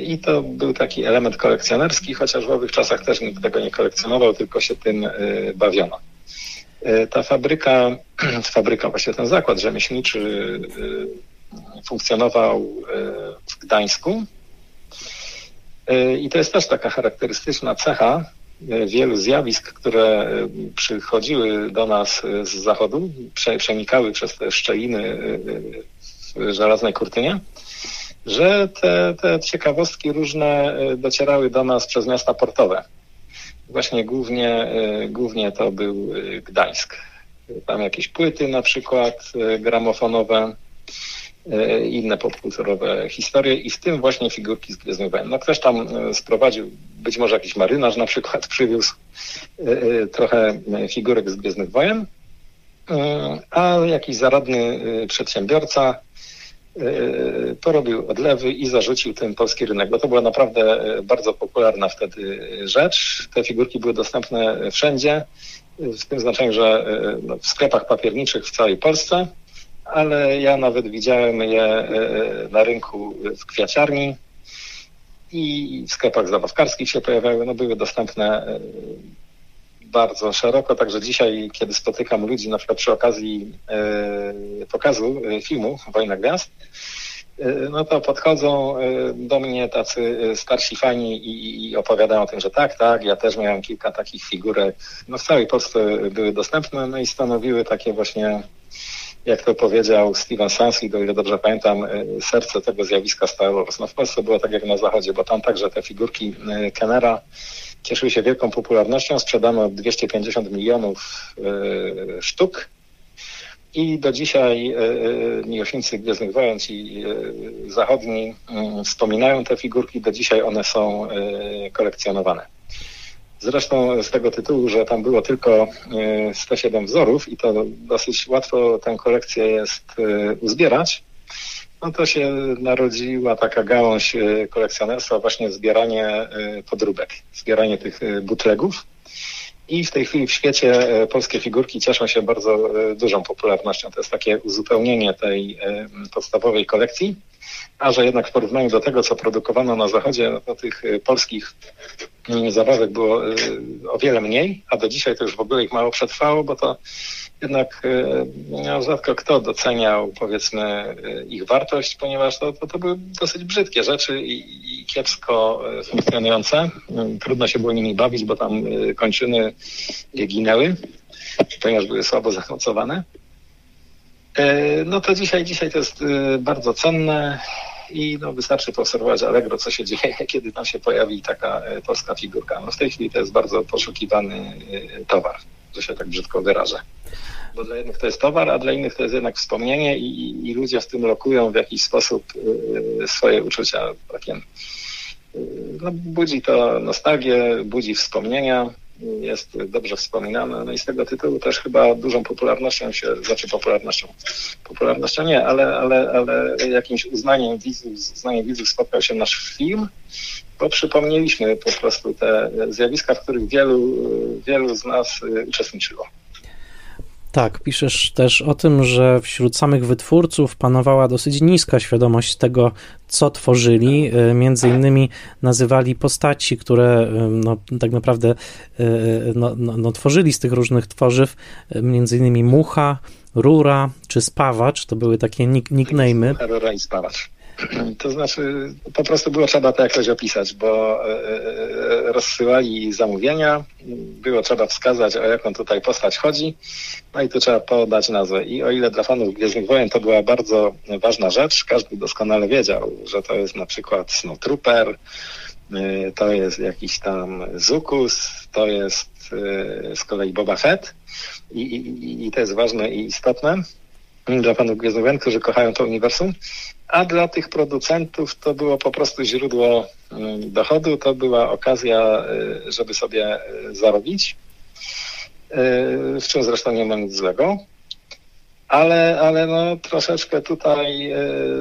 I to był taki element kolekcjonerski, chociaż w owych czasach też nikt tego nie kolekcjonował, tylko się tym bawiono. Ta fabryka, (clears throat) fabryka, właśnie ten zakład rzemieślniczy funkcjonował w Gdańsku. I to jest też taka charakterystyczna cecha, wielu zjawisk, które e, przychodziły do nas e, z zachodu, przenikały przez te szczeliny e, w żelaznej kurtynie, że te, te ciekawostki różne docierały do nas przez miasta portowe. Właśnie głównie, głównie to był Gdańsk. Tam jakieś płyty na przykład gramofonowe, E, inne popkulturowe historie i w tym właśnie figurki z Gwiezdnych Wojen. No ktoś tam e, sprowadził, być może jakiś marynarz na przykład (laughs) przywiózł e, trochę figurek z Gwiezdnych Wojen, a jakiś zaradny przedsiębiorca porobił odlewy i zarzucił ten polski rynek, bo to była naprawdę bardzo popularna wtedy rzecz. Te figurki były dostępne wszędzie, w tym znaczeniu, że no, w sklepach papierniczych w całej Polsce ale ja nawet widziałem je e, na rynku w kwiaciarni i w sklepach zabawkarskich się pojawiały, no były dostępne e, bardzo szeroko, także dzisiaj, kiedy spotykam ludzi, na przykład przy okazji e, pokazu filmu Wojna Gwiazd, no to podchodzą do mnie tacy starsi fani i, i, opowiadają o tym, że tak, tak, ja też miałem kilka takich figurek. No w całej Polsce były dostępne, no i stanowiły takie właśnie jak to powiedział Steven Sansi, do ile dobrze pamiętam, y, serce tego zjawiska Star Wars. No w Polsce było tak jak na Zachodzie, bo tam także te figurki y, Kennera cieszyły się wielką popularnością. Sprzedano 250 milionów y, sztuk. I do dzisiaj miłośnicy Gwiezdnych Wojen, ci zachodni, wspominają te figurki. Do dzisiaj one są kolekcjonowane. Zresztą z tego tytułu, że tam było tylko 107 e, wzorów i to dosyć łatwo tę kolekcję jest e, uzbierać, no to się narodziła taka gałąź e, kolekcjonerstwa, właśnie zbieranie podróbek, zbieranie tych butlegów. I w tej chwili w świecie polskie figurki cieszą się bardzo dużą popularnością. To jest takie uzupełnienie tej podstawowej kolekcji, a że jednak w porównaniu do tego, co produkowano na zachodzie, no tych polskich zabawek było y, o wiele mniej, a do dzisiaj to już w ogóle ich mało przetrwało, bo to jednak no, rzadko kto doceniał, powiedzmy, ich wartość, ponieważ to, to, to były dosyć brzydkie rzeczy i, i kiepsko funkcjonujące. Trudno się było nimi bawić, bo tam kończyny ginęły, ponieważ były słabo zamocowane. No to dzisiaj, dzisiaj to jest bardzo cenne i no, wystarczy poobserwować Allegro, co się dzieje, (laughs) kiedy tam się pojawi taka e, polska figurka. No, w tej chwili to jest bardzo poszukiwany e, towar, że się tak brzydko wyrażę. Bo dla jednych to jest towar, a dla innych to jest jednak wspomnienie i, i ludzie w tym lokują w jakiś sposób e, swoje uczucia. Takie, no, budzi to nostalgię, budzi wspomnienia jest dobrze wspominane. No i z tego tytułu też chyba dużą popularnością się, znaczy popularnością, popularnością nie, ale, ale, ale jakimś uznaniem widzów, uznaniem widzów spotkał się nasz film, bo przypomnieliśmy po prostu te zjawiska, w których wielu, wielu z nas uczestniczyło. Tak, piszesz też o tym, że wśród samych wytwórców panowała dosyć niska świadomość tego, co tworzyli. E, między innymi nazywali postaci, które e, no, tak naprawdę e, no, no, no, tworzyli z tych różnych tworzyw, między innymi mucha, rura czy spawacz, to były takie nickname'y. Rura i spawacz. To znaczy, po prostu było trzeba to jakoś opisać, bo e, e, rozsyłali zamówienia, było trzeba wskazać, o jaką tutaj postać chodzi, no i tu trzeba podać nazwę. I o ile dla fanów Gwiezdnych Wojen to była bardzo ważna rzecz, każdy doskonale wiedział, że to jest na przykład Snowtrooper, e, to jest jakiś tam Zukus, to jest z kolei Boba Fett. I, i, i to jest ważne i istotne dla fanów Gwiezdnych Wojen, którzy kochają to uniwersum a dla tych producentów to było po prostu źródło mm, dochodu, to była okazja, y, żeby sobie y, zarobić, y, w czym zresztą nie ma nic złego. Ale, ale no, troszeczkę tutaj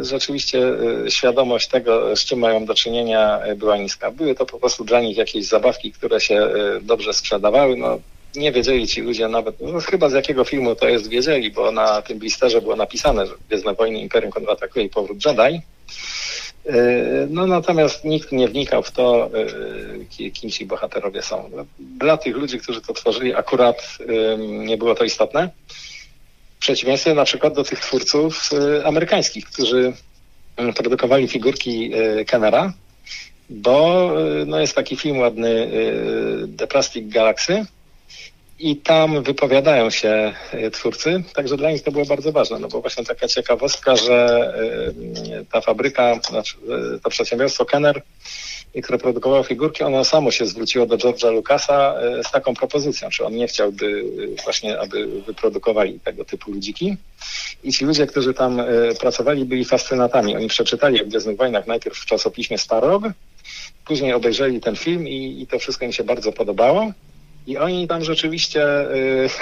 rzeczywiście świadomość tego, z czym mają do czynienia, była niska. Były to po prostu dla nich jakieś zabawki, które się dobrze sprzedawały. No, nie wiedzieli ci ludzie nawet, no chyba z jakiego filmu to jest, wiedzieli, bo na tym blisterze było napisane, że Gwiezdne Wojny Imperium kontratakuje i powrót Jedi. E, no natomiast nikt nie wnikał w to, e, kim ci bohaterowie są. Dla tych ludzi, którzy to tworzyli, akurat nie było to istotne. W przeciwieństwie na przykład do tych twórców e, amerykańskich, którzy produkowali figurki Kennera, bo no, jest taki film ładny The Plastic Galaxy, i tam wypowiadają się e, twórcy, także dla nich to było bardzo ważne, no bo właśnie taka ciekawostka, że e, ta fabryka, znaczy e, to przedsiębiorstwo Kenner, które produkowało figurki, ono samo się zwróciło do George'a Lucasa z taką propozycją, czy on nie chciałby właśnie, aby wyprodukowali tego typu ludziki. I ci ludzie, którzy tam pracowali, byli fascynatami. Oni przeczytali o Gwiezdnych Wojnach najpierw w czasopiśmie Starog, później obejrzeli ten film i, i to wszystko im się bardzo podobało. I oni tam rzeczywiście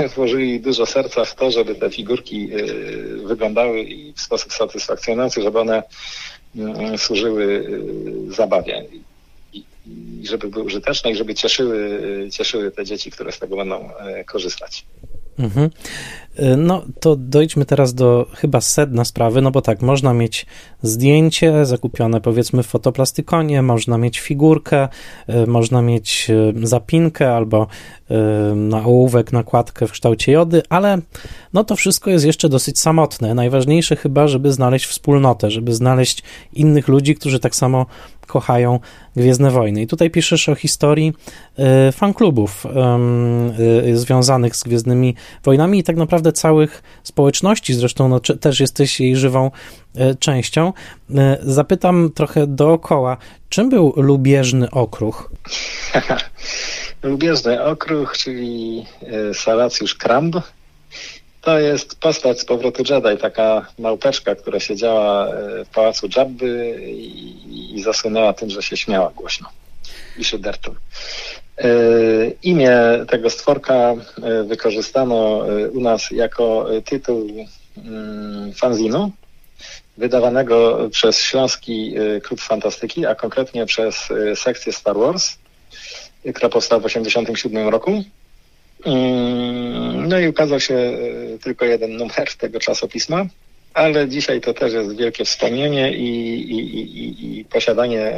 y, (laughs) włożyli dużo serca w to, żeby te figurki y, wyglądały w sposób satysfakcjonujący, żeby one y, służyły zabawie i, i żeby były użyteczne i żeby cieszyły, cieszyły te dzieci, które z tego będą korzystać. Mhm. Y, no to dojdźmy teraz do chyba sedna sprawy, no bo tak, można mieć zdjęcie zakupione powiedzmy w fotoplastykonie, można mieć figurkę, y, można mieć y, zapinkę albo na ołówek nakładkę w kształcie jody, ale no to wszystko jest jeszcze dosyć samotne. Najważniejsze chyba, żeby znaleźć wspólnotę, żeby znaleźć innych ludzi, którzy tak samo kochają Gwiezdne Wojny. I tutaj piszesz o historii fanklubów związanych z Gwiezdnymi Wojnami i tak naprawdę całych społeczności, zresztą no, też jesteś jej żywą częścią. E, zapytam trochę dookoła, czym był lubieżny okruch? (laughs) lubieżny okruch, czyli e, Salacjusz Kramb, to jest postać z powrotu Jedi, taka małpeczka, która siedziała w pałacu Jabby i, i zasunęła tym, że się śmiała głośno i szyderczo. E, imię tego stworka e, wykorzystano e, u nas jako tytuł mm, fanzinu wydawanego przez Śląski Klub Fantastyki, a konkretnie przez sekcję Star Wars, która powstała w 1987 roku. Mm, no i ukazał się tylko jeden numer tego czasopisma, ale dzisiaj to też jest wielkie wspomnienie i, i, i, i posiadanie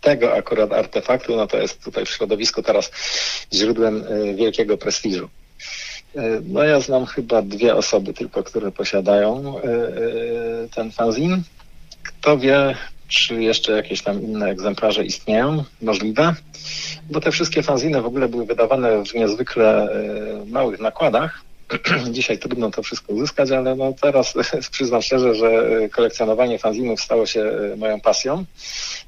tego akurat artefaktu, no to jest tutaj w środowisku teraz źródłem y, wielkiego prestiżu. No ja znam chyba dwie osoby tylko, które posiadają ten fanzin. Kto wie, czy jeszcze jakieś tam inne egzemplarze istnieją? Możliwe. Bo te wszystkie fanziny w ogóle były wydawane w niezwykle małych nakładach (clears throat) Dzisiaj trudno to wszystko uzyskać, ale no teraz (laughs) przyznam szczerze, że kolekcjonowanie fanzinów stało się e, moją pasją.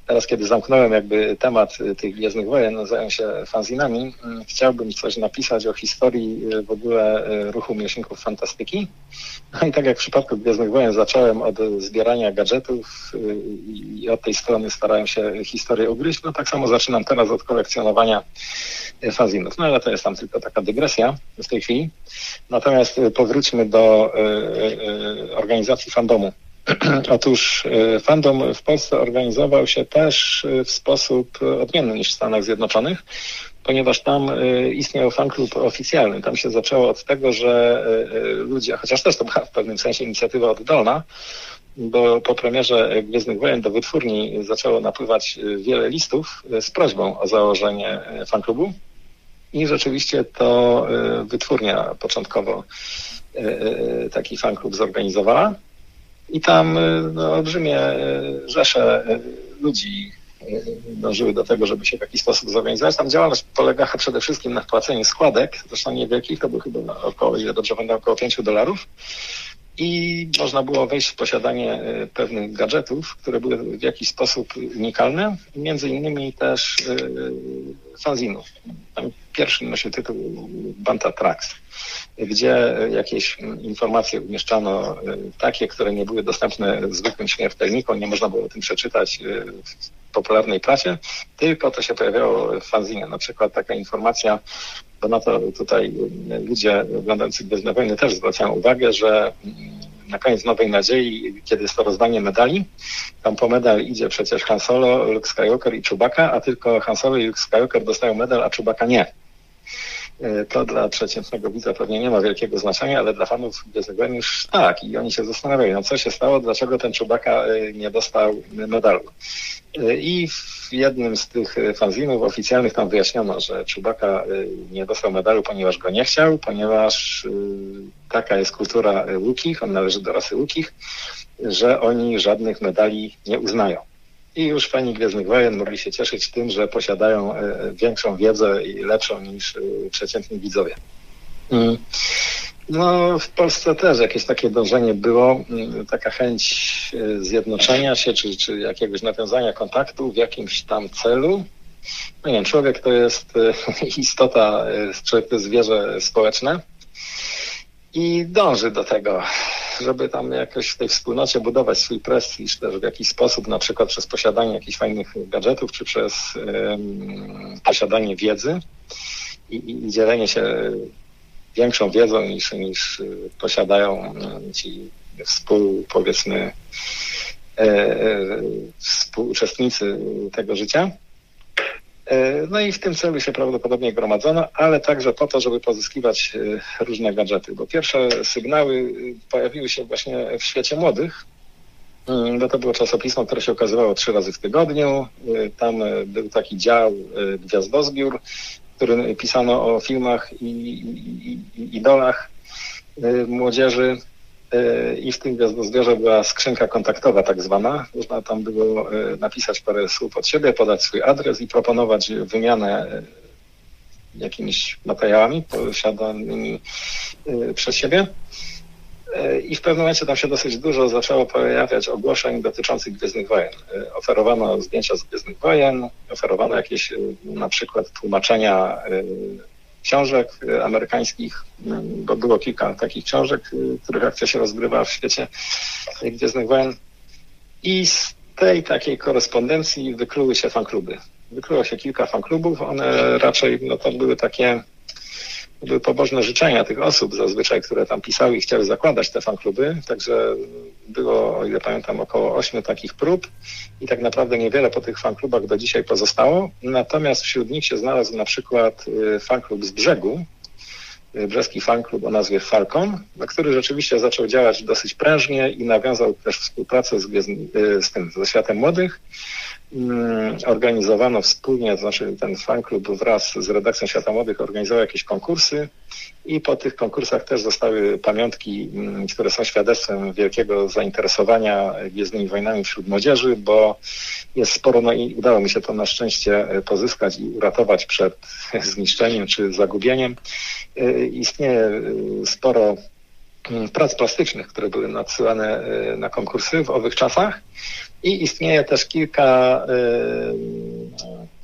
Teraz, kiedy zamknąłem jakby temat e, tych Gwiezdnych Wojen, zająłem się fanzinami, mm, chciałbym coś napisać o historii e, w ogóle ruchu miłośników fantastyki. No i tak jak w przypadku Gwiezdnych Wojen zacząłem od zbierania gadżetów i od tej strony starałem się historię ugryźć, no tak samo zaczynam teraz od kolekcjonowania fanzinów. No ale to jest tam tylko taka dygresja w tej chwili. Natomiast y, powróćmy do y, y, organizacji fandomu. (clears throat) Otóż fandom w Polsce organizował się też w sposób odmienny niż w Stanach Zjednoczonych, ponieważ tam istniał fanklub oficjalny. Tam się zaczęło od tego, że ludzie, chociaż też to była w pewnym sensie inicjatywa oddolna, bo po premierze Gwiezdnych Wojen do wytwórni zaczęło napływać wiele listów z prośbą o założenie fanklubu. I rzeczywiście to y, wytwórnia początkowo y, y, taki fanklub zorganizowała. I tam no, olbrzymie rzesze ludzi dążyły do tego, żeby się w jakiś sposób zorganizować. Tam działalność polegała przede wszystkim na wpłaceniu składek, zresztą niewielkich, to było chyba około, ile dobrze pamiętam, około 5 dolarów. I można było wejść w posiadanie pewnych gadżetów, które były w jakiś sposób unikalne, między innymi też fanzinów. Tam pierwszy nosił tytuł Banta Tracks, gdzie jakieś informacje umieszczano e, takie, które nie były dostępne zwykłym śmiertelnikom, nie można było o tym przeczytać e, w popularnej prasie, tylko to się pojawiało w fanzinie. Na przykład taka informacja, bo na to tutaj ludzie oglądający Gwiezdne Wojny też zwracają uwagę, że mm, na koniec Nowej Nadziei, kiedy jest to rozdanie medali, tam po medal idzie przecież Han Solo, Luke Skywalker i Chewbacca, a tylko Han Solo i Luke Skywalker dostają medal, a Chewbacca nie. E, to dla przeciętnego widza pewnie nie ma wielkiego znaczenia, ale dla fanów Gwiezdnych już tak. I oni się zastanawiają, co się stało, dlaczego ten Chewbacca e, nie dostał medalu. E, I w jednym z tych fanzinów oficjalnych tam wyjaśniono, że Chewbacca nie dostał medalu, ponieważ go nie chciał, ponieważ taka jest kultura Łukich, on należy do rasy Łukich, że oni żadnych medali nie uznają. I już fani Gwiezdnych Wojen mogli się cieszyć tym, że posiadają e, większą wiedzę i lepszą niż e, przeciętni widzowie. No, w Polsce też jakieś takie dążenie było, mm, taka chęć e, zjednoczenia się, czy, czy jakiegoś nawiązania kontaktu w jakimś tam celu. No nie wiem, człowiek to jest (laughs) istota, człowiek to jest zwierzę społeczne i dąży do tego, żeby tam jakoś w tej wspólnocie budować swój prestiż też w jakiś sposób, na przykład przez posiadanie jakichś fajnych gadżetów, czy przez um, posiadanie wiedzy i, i, dzielenie się większą wiedzą niż, niż posiadają ci współ, powiedzmy, e, e, współuczestnicy tego życia. E, no i w tym celu się prawdopodobnie gromadzono, ale także po to, żeby pozyskiwać różne gadżety, bo pierwsze sygnały e, pojawiły się właśnie w świecie młodych, mm, bo to było czasopismo, które się okazywało trzy razy w tygodniu. Tam był taki dział Gwiazdozbiór, którym pisano o filmach i, i, i idolach młodzieży. I w tym gwiazdozbiorze była skrzynka kontaktowa tak zwana. Można tam było e, napisać parę słów od siebie, podać swój adres i proponować wymianę jakimiś materiałami posiadanymi przez siebie. I w pewnym momencie tam się dosyć dużo zaczęło pojawiać ogłoszeń dotyczących Gwiezdnych Wojen. Oferowano zdjęcia z Gwiezdnych Wojen, oferowano jakieś na przykład tłumaczenia książek amerykańskich, bo było kilka takich książek, których akcja się rozgrywa w świecie Gwiezdnych Wojen. I z tej takiej korespondencji wykluły się fankluby. Wykluło się kilka fanklubów, one raczej no to były takie były pobożne życzenia tych osób zazwyczaj, które tam pisały i chciały zakładać te fankluby. Także było, o ile pamiętam, około ośmiu takich prób i tak naprawdę niewiele po tych fanklubach do dzisiaj pozostało. Natomiast wśród nich się znalazł na przykład y, fanklub z brzegu, y, brzeski fanklub o nazwie Falcon, który rzeczywiście zaczął działać dosyć prężnie i nawiązał też współpracę z, y, z tym, ze światem młodych. Mm, organizowano wspólnie, to znaczy ten fan klub wraz z redakcją Świata Młodych organizował jakieś konkursy i po tych konkursach też zostały pamiątki, mm, które są świadectwem wielkiego zainteresowania Gwiezdnymi Wojnami wśród młodzieży, bo jest sporo, no i udało mi się to na szczęście pozyskać i uratować przed (laughs) zniszczeniem czy zagubieniem. Y, istnieje y, sporo mm, prac plastycznych, które były nadsyłane na konkursy w owych czasach i istnieje też kilka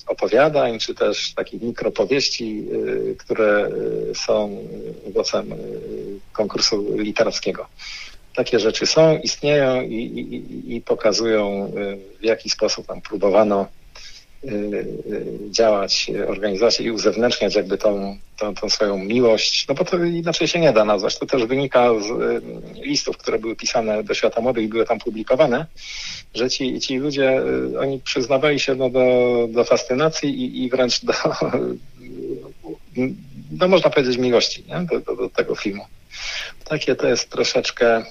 opowiadań, czy też takich mikropowieści, które są owocem konkursu literackiego. Takie rzeczy są, istnieją i, i, i pokazują, w jaki sposób tam próbowano Y, y, działać, organizować i uzewnętrzniać jakby tą, tą, tą, swoją miłość, no bo to inaczej się nie da nazwać. To też wynika z y, listów, które były pisane do świata młodych i były tam publikowane, że ci, ci ludzie, oni przyznawali się no, do, do fascynacji i, i wręcz do, (laughs) no można powiedzieć, miłości nie? Do, do, do tego filmu. Takie to jest troszeczkę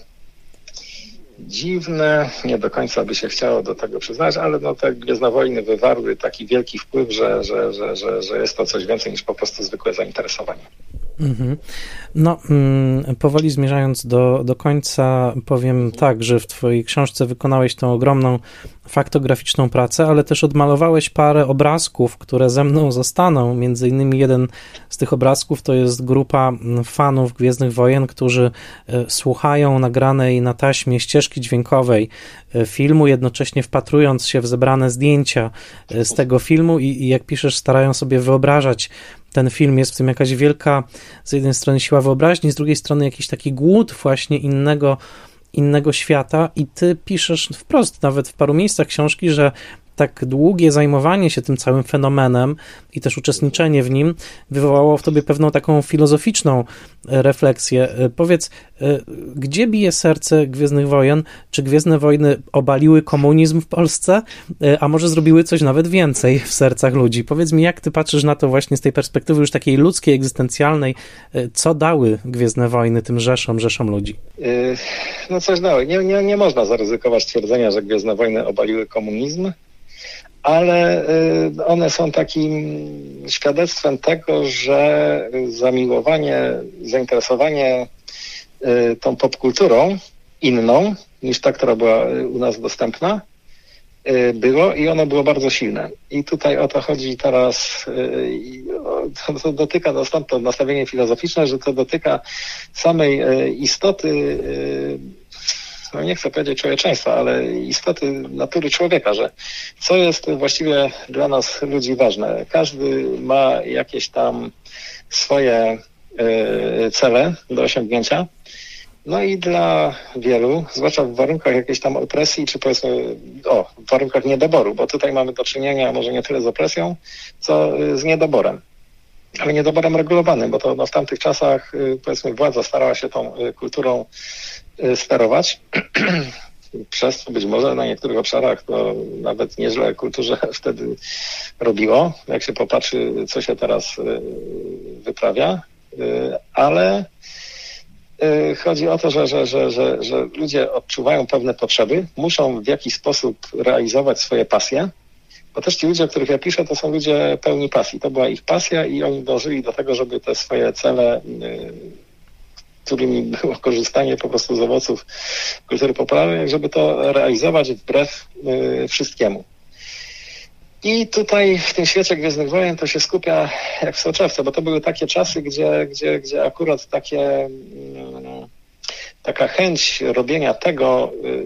dziwne, nie do końca by się chciało do tego przyznać, ale no te Gwiezdne Wojny wywarły taki wielki wpływ, że, że, że, że, że jest to coś więcej niż po prostu zwykłe zainteresowanie. Mhm. No, mm, powoli zmierzając do, do końca, powiem tak, że w Twojej książce wykonałeś tą ogromną faktograficzną pracę, ale też odmalowałeś parę obrazków, które ze mną zostaną. Między innymi jeden z tych obrazków to jest grupa fanów Gwiezdnych Wojen, którzy e, słuchają nagranej na taśmie ścieżki dźwiękowej e, filmu, jednocześnie wpatrując się w zebrane zdjęcia e, z tego filmu i, i jak piszesz, starają sobie wyobrażać ten film, jest w tym jakaś wielka, z jednej strony siła wyobraźni, z drugiej strony jakiś taki głód właśnie innego innego świata. I ty piszesz wprost, nawet w paru miejscach książki, że tak długie zajmowanie się tym całym fenomenem i też uczestniczenie w nim wywołało w tobie pewną taką filozoficzną e, refleksję. E, powiedz, e, gdzie bije serce Gwiezdnych Wojen? Czy Gwiezdne Wojny obaliły komunizm w Polsce, a może zrobiły coś nawet więcej w sercach ludzi? Powiedz mi, jak ty patrzysz na to właśnie z tej perspektywy już takiej ludzkiej, egzystencjalnej, co dały Gwiezdne Wojny tym rzeszom, rzeszom ludzi? No coś dały. Nie, nie, nie można zaryzykować twierdzenia, że Gwiezdne Wojny obaliły komunizm ale y, one są takim świadectwem tego, że zamiłowanie, zainteresowanie y, tą popkulturą inną niż ta, która była y, u nas dostępna, było i ono było bardzo silne. I tutaj o to chodzi teraz, to, dotyka, no stąd to nastawienie filozoficzne, że to dotyka samej istoty no nie chcę powiedzieć człowieczeństwa, ale istoty natury człowieka, że co jest właściwie dla nas ludzi ważne. Każdy ma jakieś tam swoje y, cele do osiągnięcia. No i dla wielu, zwłaszcza w warunkach jakiejś tam opresji, czy powiedzmy, o, w warunkach niedoboru, bo tutaj mamy do czynienia może nie tyle z opresją, co z niedoborem. Ale niedoborem regulowanym, bo to no, w tamtych czasach, y, powiedzmy, władza starała się tą kulturą sterować. (clears throat) Przez to być może na niektórych obszarach to nawet nieźle kulturze (laughs) wtedy robiło, jak się popatrzy, co się teraz y, wyprawia, y, ale chodzi o to, że, że, że, że, że ludzie odczuwają pewne potrzeby, muszą w jakiś sposób realizować swoje pasje, bo też ci ludzie, o których ja piszę, to są ludzie pełni pasji. To była ich pasja i oni dążyli do tego, żeby te swoje cele którymi było korzystanie po prostu z owoców kultury popularnej, żeby to realizować wbrew y, wszystkiemu. I tutaj w tym świecie Gwiezdnych Wojen to się skupia jak w soczewce, bo to były takie czasy, gdzie, gdzie, gdzie akurat takie, mm, taka chęć robienia tego, y,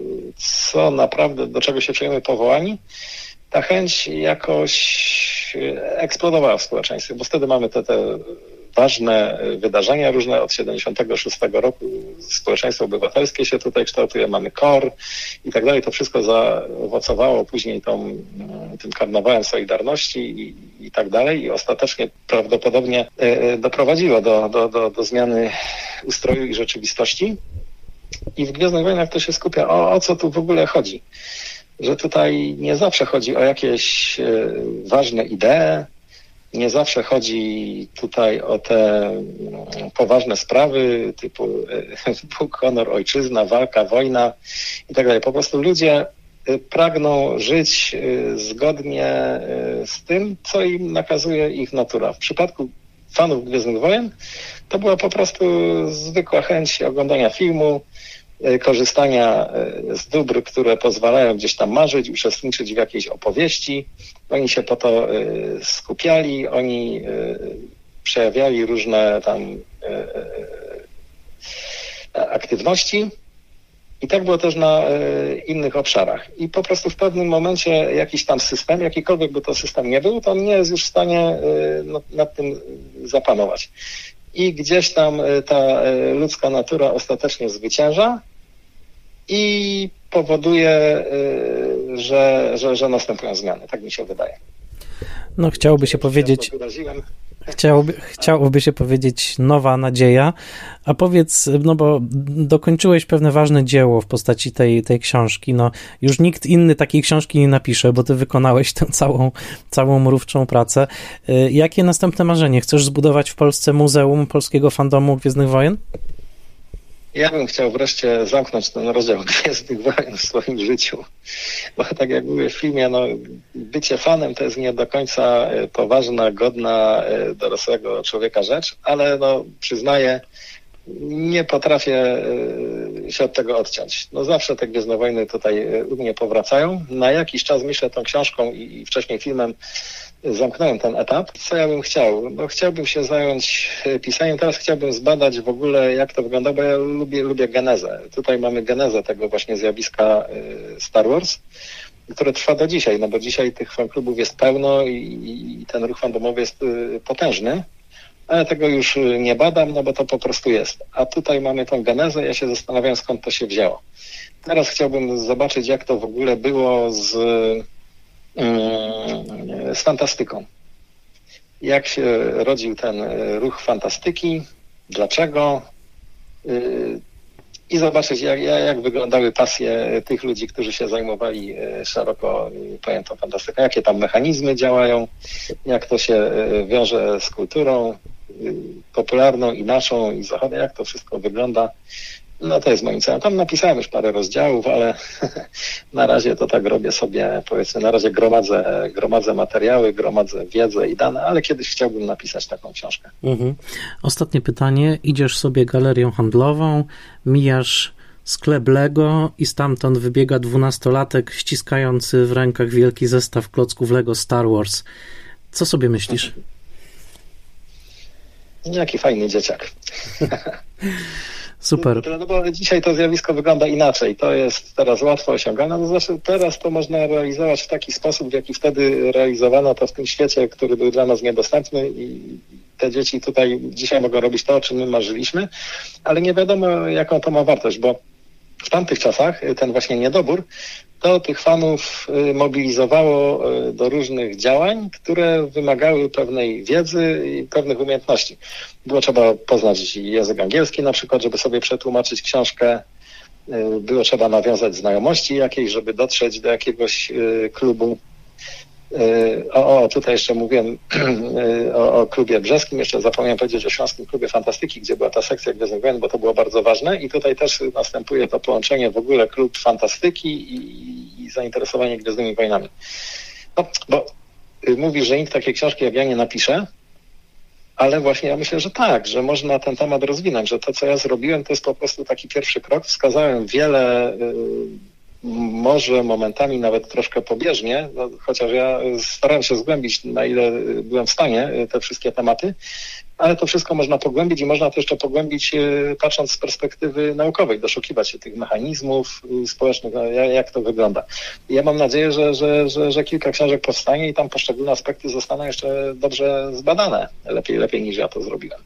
co naprawdę, do czego się czujemy powołani, ta chęć jakoś y, eksplodowała w społeczeństwie, bo wtedy mamy te, te ważne wydarzenia różne od 76 roku. Społeczeństwo obywatelskie się tutaj kształtuje, mamy KOR i tak dalej. To wszystko zaowocowało później tą, tym karnawałem Solidarności i, i tak dalej i ostatecznie prawdopodobnie e, e, doprowadziło do, do, do, do zmiany ustroju i rzeczywistości. I w Gwiezdnych Wojnach to się skupia, o, o co tu w ogóle chodzi. Że tutaj nie zawsze chodzi o jakieś e, ważne idee, nie zawsze chodzi tutaj o te mm, poważne sprawy typu (laughs) Bóg, honor, ojczyzna, walka, wojna i tak. Po prostu ludzie pragną żyć zgodnie z tym, co im nakazuje ich natura. W przypadku fanów Gwiezdnych Wojen to była po prostu zwykła chęć oglądania filmu, korzystania z dóbr, które pozwalają gdzieś tam marzyć, uczestniczyć w jakiejś opowieści. Oni się po to skupiali, oni przejawiali różne tam aktywności. I tak było też na e, innych obszarach. I po prostu w pewnym momencie jakiś tam system, jakikolwiek by to system nie był, to on nie jest już w stanie e, nad tym zapanować. I gdzieś tam e, ta ludzka natura ostatecznie zwycięża i powoduje, że, że, że następują zmiany. Tak mi się wydaje. No chciałoby się powiedzieć... Chciałoby, chciałoby się powiedzieć nowa nadzieja, a powiedz, no bo dokończyłeś pewne ważne dzieło w postaci tej, tej książki, no już nikt inny takiej książki nie napisze, bo ty wykonałeś tę całą, całą mrówczą pracę. Y, jakie następne marzenie? Chcesz zbudować w Polsce Muzeum Polskiego Fandomu Gwiezdnych Wojen? Ja bym chciał wreszcie zamknąć ten rozdział Gwiezdnych Wojen w swoim życiu, bo tak jak mówię w filmie, no, bycie fanem to jest nie do końca e, poważna, godna e, dorosłego człowieka rzecz, ale no, przyznaję, nie potrafię e, się od tego odciąć. No zawsze te Gwiezdne Wojny tutaj u mnie powracają. Na jakiś czas myślę tą książką i wcześniej filmem zamknąłem ten etap. Co ja bym chciał? No, chciałbym się zająć e, pisaniem. Teraz chciałbym zbadać w ogóle, jak to wygląda, bo ja lubię, lubię genezę. Tutaj mamy genezę tego właśnie zjawiska e, Star Wars, które trwa do dzisiaj, no bo dzisiaj tych fanklubów jest pełno i, i ten ruch fandomowy jest e, potężny. Ale tego już nie badam, no bo to po prostu jest. A tutaj mamy tą genezę, ja się zastanawiam, skąd to się wzięło. Teraz chciałbym zobaczyć, jak to w ogóle było z z fantastyką. Jak się rodził ten ruch fantastyki, dlaczego? I zobaczyć, jak, jak wyglądały pasje tych ludzi, którzy się zajmowali szeroko pojętą fantastyką, jakie tam mechanizmy działają, jak to się wiąże z kulturą popularną i naszą i zachodnią, jak to wszystko wygląda. No to jest moim celem. Tam napisałem już parę rozdziałów, ale (laughs) na razie to tak robię sobie, powiedzmy, na razie gromadzę, gromadzę materiały, gromadzę wiedzę i dane, ale kiedyś chciałbym napisać taką książkę. Mhm. Ostatnie pytanie. Idziesz sobie galerią handlową, mijasz sklep Lego i stamtąd wybiega dwunastolatek ściskający w rękach wielki zestaw klocków Lego Star Wars. Co sobie myślisz? Jaki fajny dzieciak. (laughs) Super. No, no bo dzisiaj to zjawisko wygląda inaczej. To jest teraz łatwo osiągane. No znaczy teraz to można realizować w taki sposób, w jaki wtedy realizowano to w tym świecie, który był dla nas niedostępny i te dzieci tutaj dzisiaj mogą robić to, o czym my marzyliśmy, ale nie wiadomo, jaką to ma wartość, bo w tamtych czasach ten właśnie niedobór to tych fanów y, mobilizowało y, do różnych działań, które wymagały pewnej wiedzy i pewnych umiejętności. Było trzeba poznać język angielski na przykład, żeby sobie przetłumaczyć książkę. Y, było trzeba nawiązać znajomości jakiejś, żeby dotrzeć do jakiegoś klubu. O, o tutaj jeszcze mówiłem (clears throat) o, o, klubie brzeskim, jeszcze zapomniałem powiedzieć o Śląskim Klubie Fantastyki, gdzie była ta sekcja Gwiezdnych Wojen, bo to było bardzo ważne i tutaj też następuje to połączenie w ogóle klub fantastyki i, i zainteresowanie Gwiezdnymi Wojnami. No, bo mówisz, że nikt takiej książki jak ja nie napisze, ale właśnie ja myślę, że tak, że można ten temat rozwinąć, że to, co ja zrobiłem, to jest po prostu taki pierwszy krok. Wskazałem wiele może momentami nawet troszkę pobieżnie, no, chociaż ja starałem się zgłębić, na ile byłem w stanie, y, te wszystkie tematy, ale to wszystko można pogłębić i można to jeszcze pogłębić y, patrząc z perspektywy naukowej, doszukiwać się tych mechanizmów y, społecznych, no, jak to wygląda. Ja mam nadzieję, że, że, że, że kilka książek powstanie i tam poszczególne aspekty zostaną jeszcze dobrze zbadane, lepiej, lepiej niż ja to zrobiłem.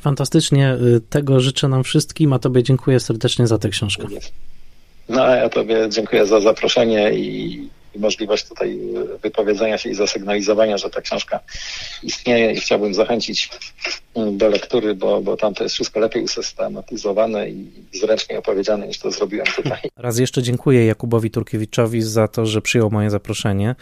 Fantastycznie, tego życzę nam wszystkim, a Tobie dziękuję serdecznie za tę książkę. No a ja Tobie dziękuję za zaproszenie i, i możliwość tutaj wypowiedzenia się i zasygnalizowania, że ta książka istnieje i chciałbym zachęcić do lektury, bo, bo tam to jest wszystko lepiej usystematyzowane i zręcznie opowiedziane niż to zrobiłem tutaj. (laughs) Raz jeszcze dziękuję Jakubowi Turkiewiczowi za to, że przyjął moje zaproszenie.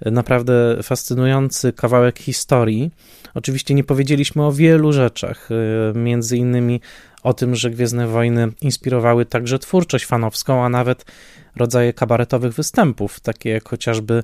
Naprawdę fascynujący kawałek historii. Oczywiście nie powiedzieliśmy o wielu rzeczach, między innymi o tym, że Gwiezdne Wojny inspirowały także twórczość fanowską, a nawet rodzaje kabaretowych występów, takie jak chociażby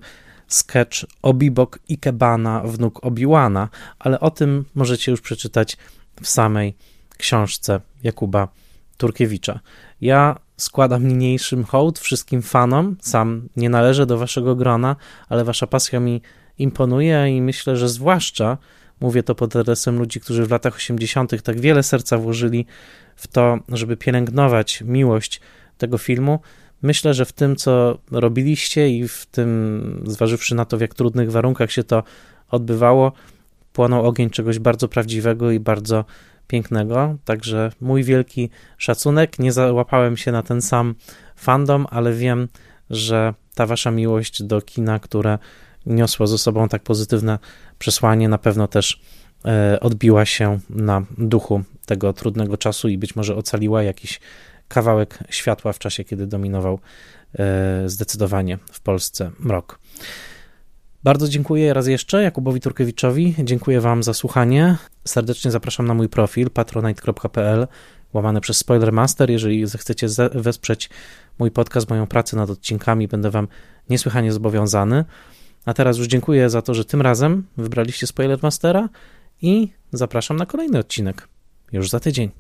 sketch Obibok Ikebana, wnuk Obiłana, ale o tym możecie już przeczytać w samej książce Jakuba Turkiewicza. Ja składam niniejszym hołd wszystkim fanom, sam nie należę do waszego grona, ale wasza pasja mi imponuje i myślę, że zwłaszcza mówię to pod adresem ludzi, którzy w latach 80. tak wiele serca włożyli w to, żeby pielęgnować miłość tego filmu. Myślę, że w tym, co robiliście i w tym, zważywszy na to, w jak trudnych warunkach się to odbywało, płonął ogień czegoś bardzo prawdziwego i bardzo pięknego. Także mój wielki szacunek. Nie załapałem się na ten sam fandom, ale wiem, że ta wasza miłość do kina, które niosło ze sobą tak pozytywne przesłanie, na pewno też e, odbiła się na duchu tego trudnego czasu i być może ocaliła jakiś kawałek światła w czasie, kiedy dominował e, zdecydowanie w Polsce mrok. Bardzo dziękuję raz jeszcze Jakubowi Turkiewiczowi. Dziękuję Wam za słuchanie. Serdecznie zapraszam na mój profil patronite.pl łamane przez Spoilermaster. Jeżeli zechcecie wesprzeć mój podcast, moją pracę nad odcinkami, będę Wam niesłychanie zobowiązany. A teraz już dziękuję za to, że tym razem wybraliście Spoilermastera i zapraszam na kolejny odcinek już za tydzień.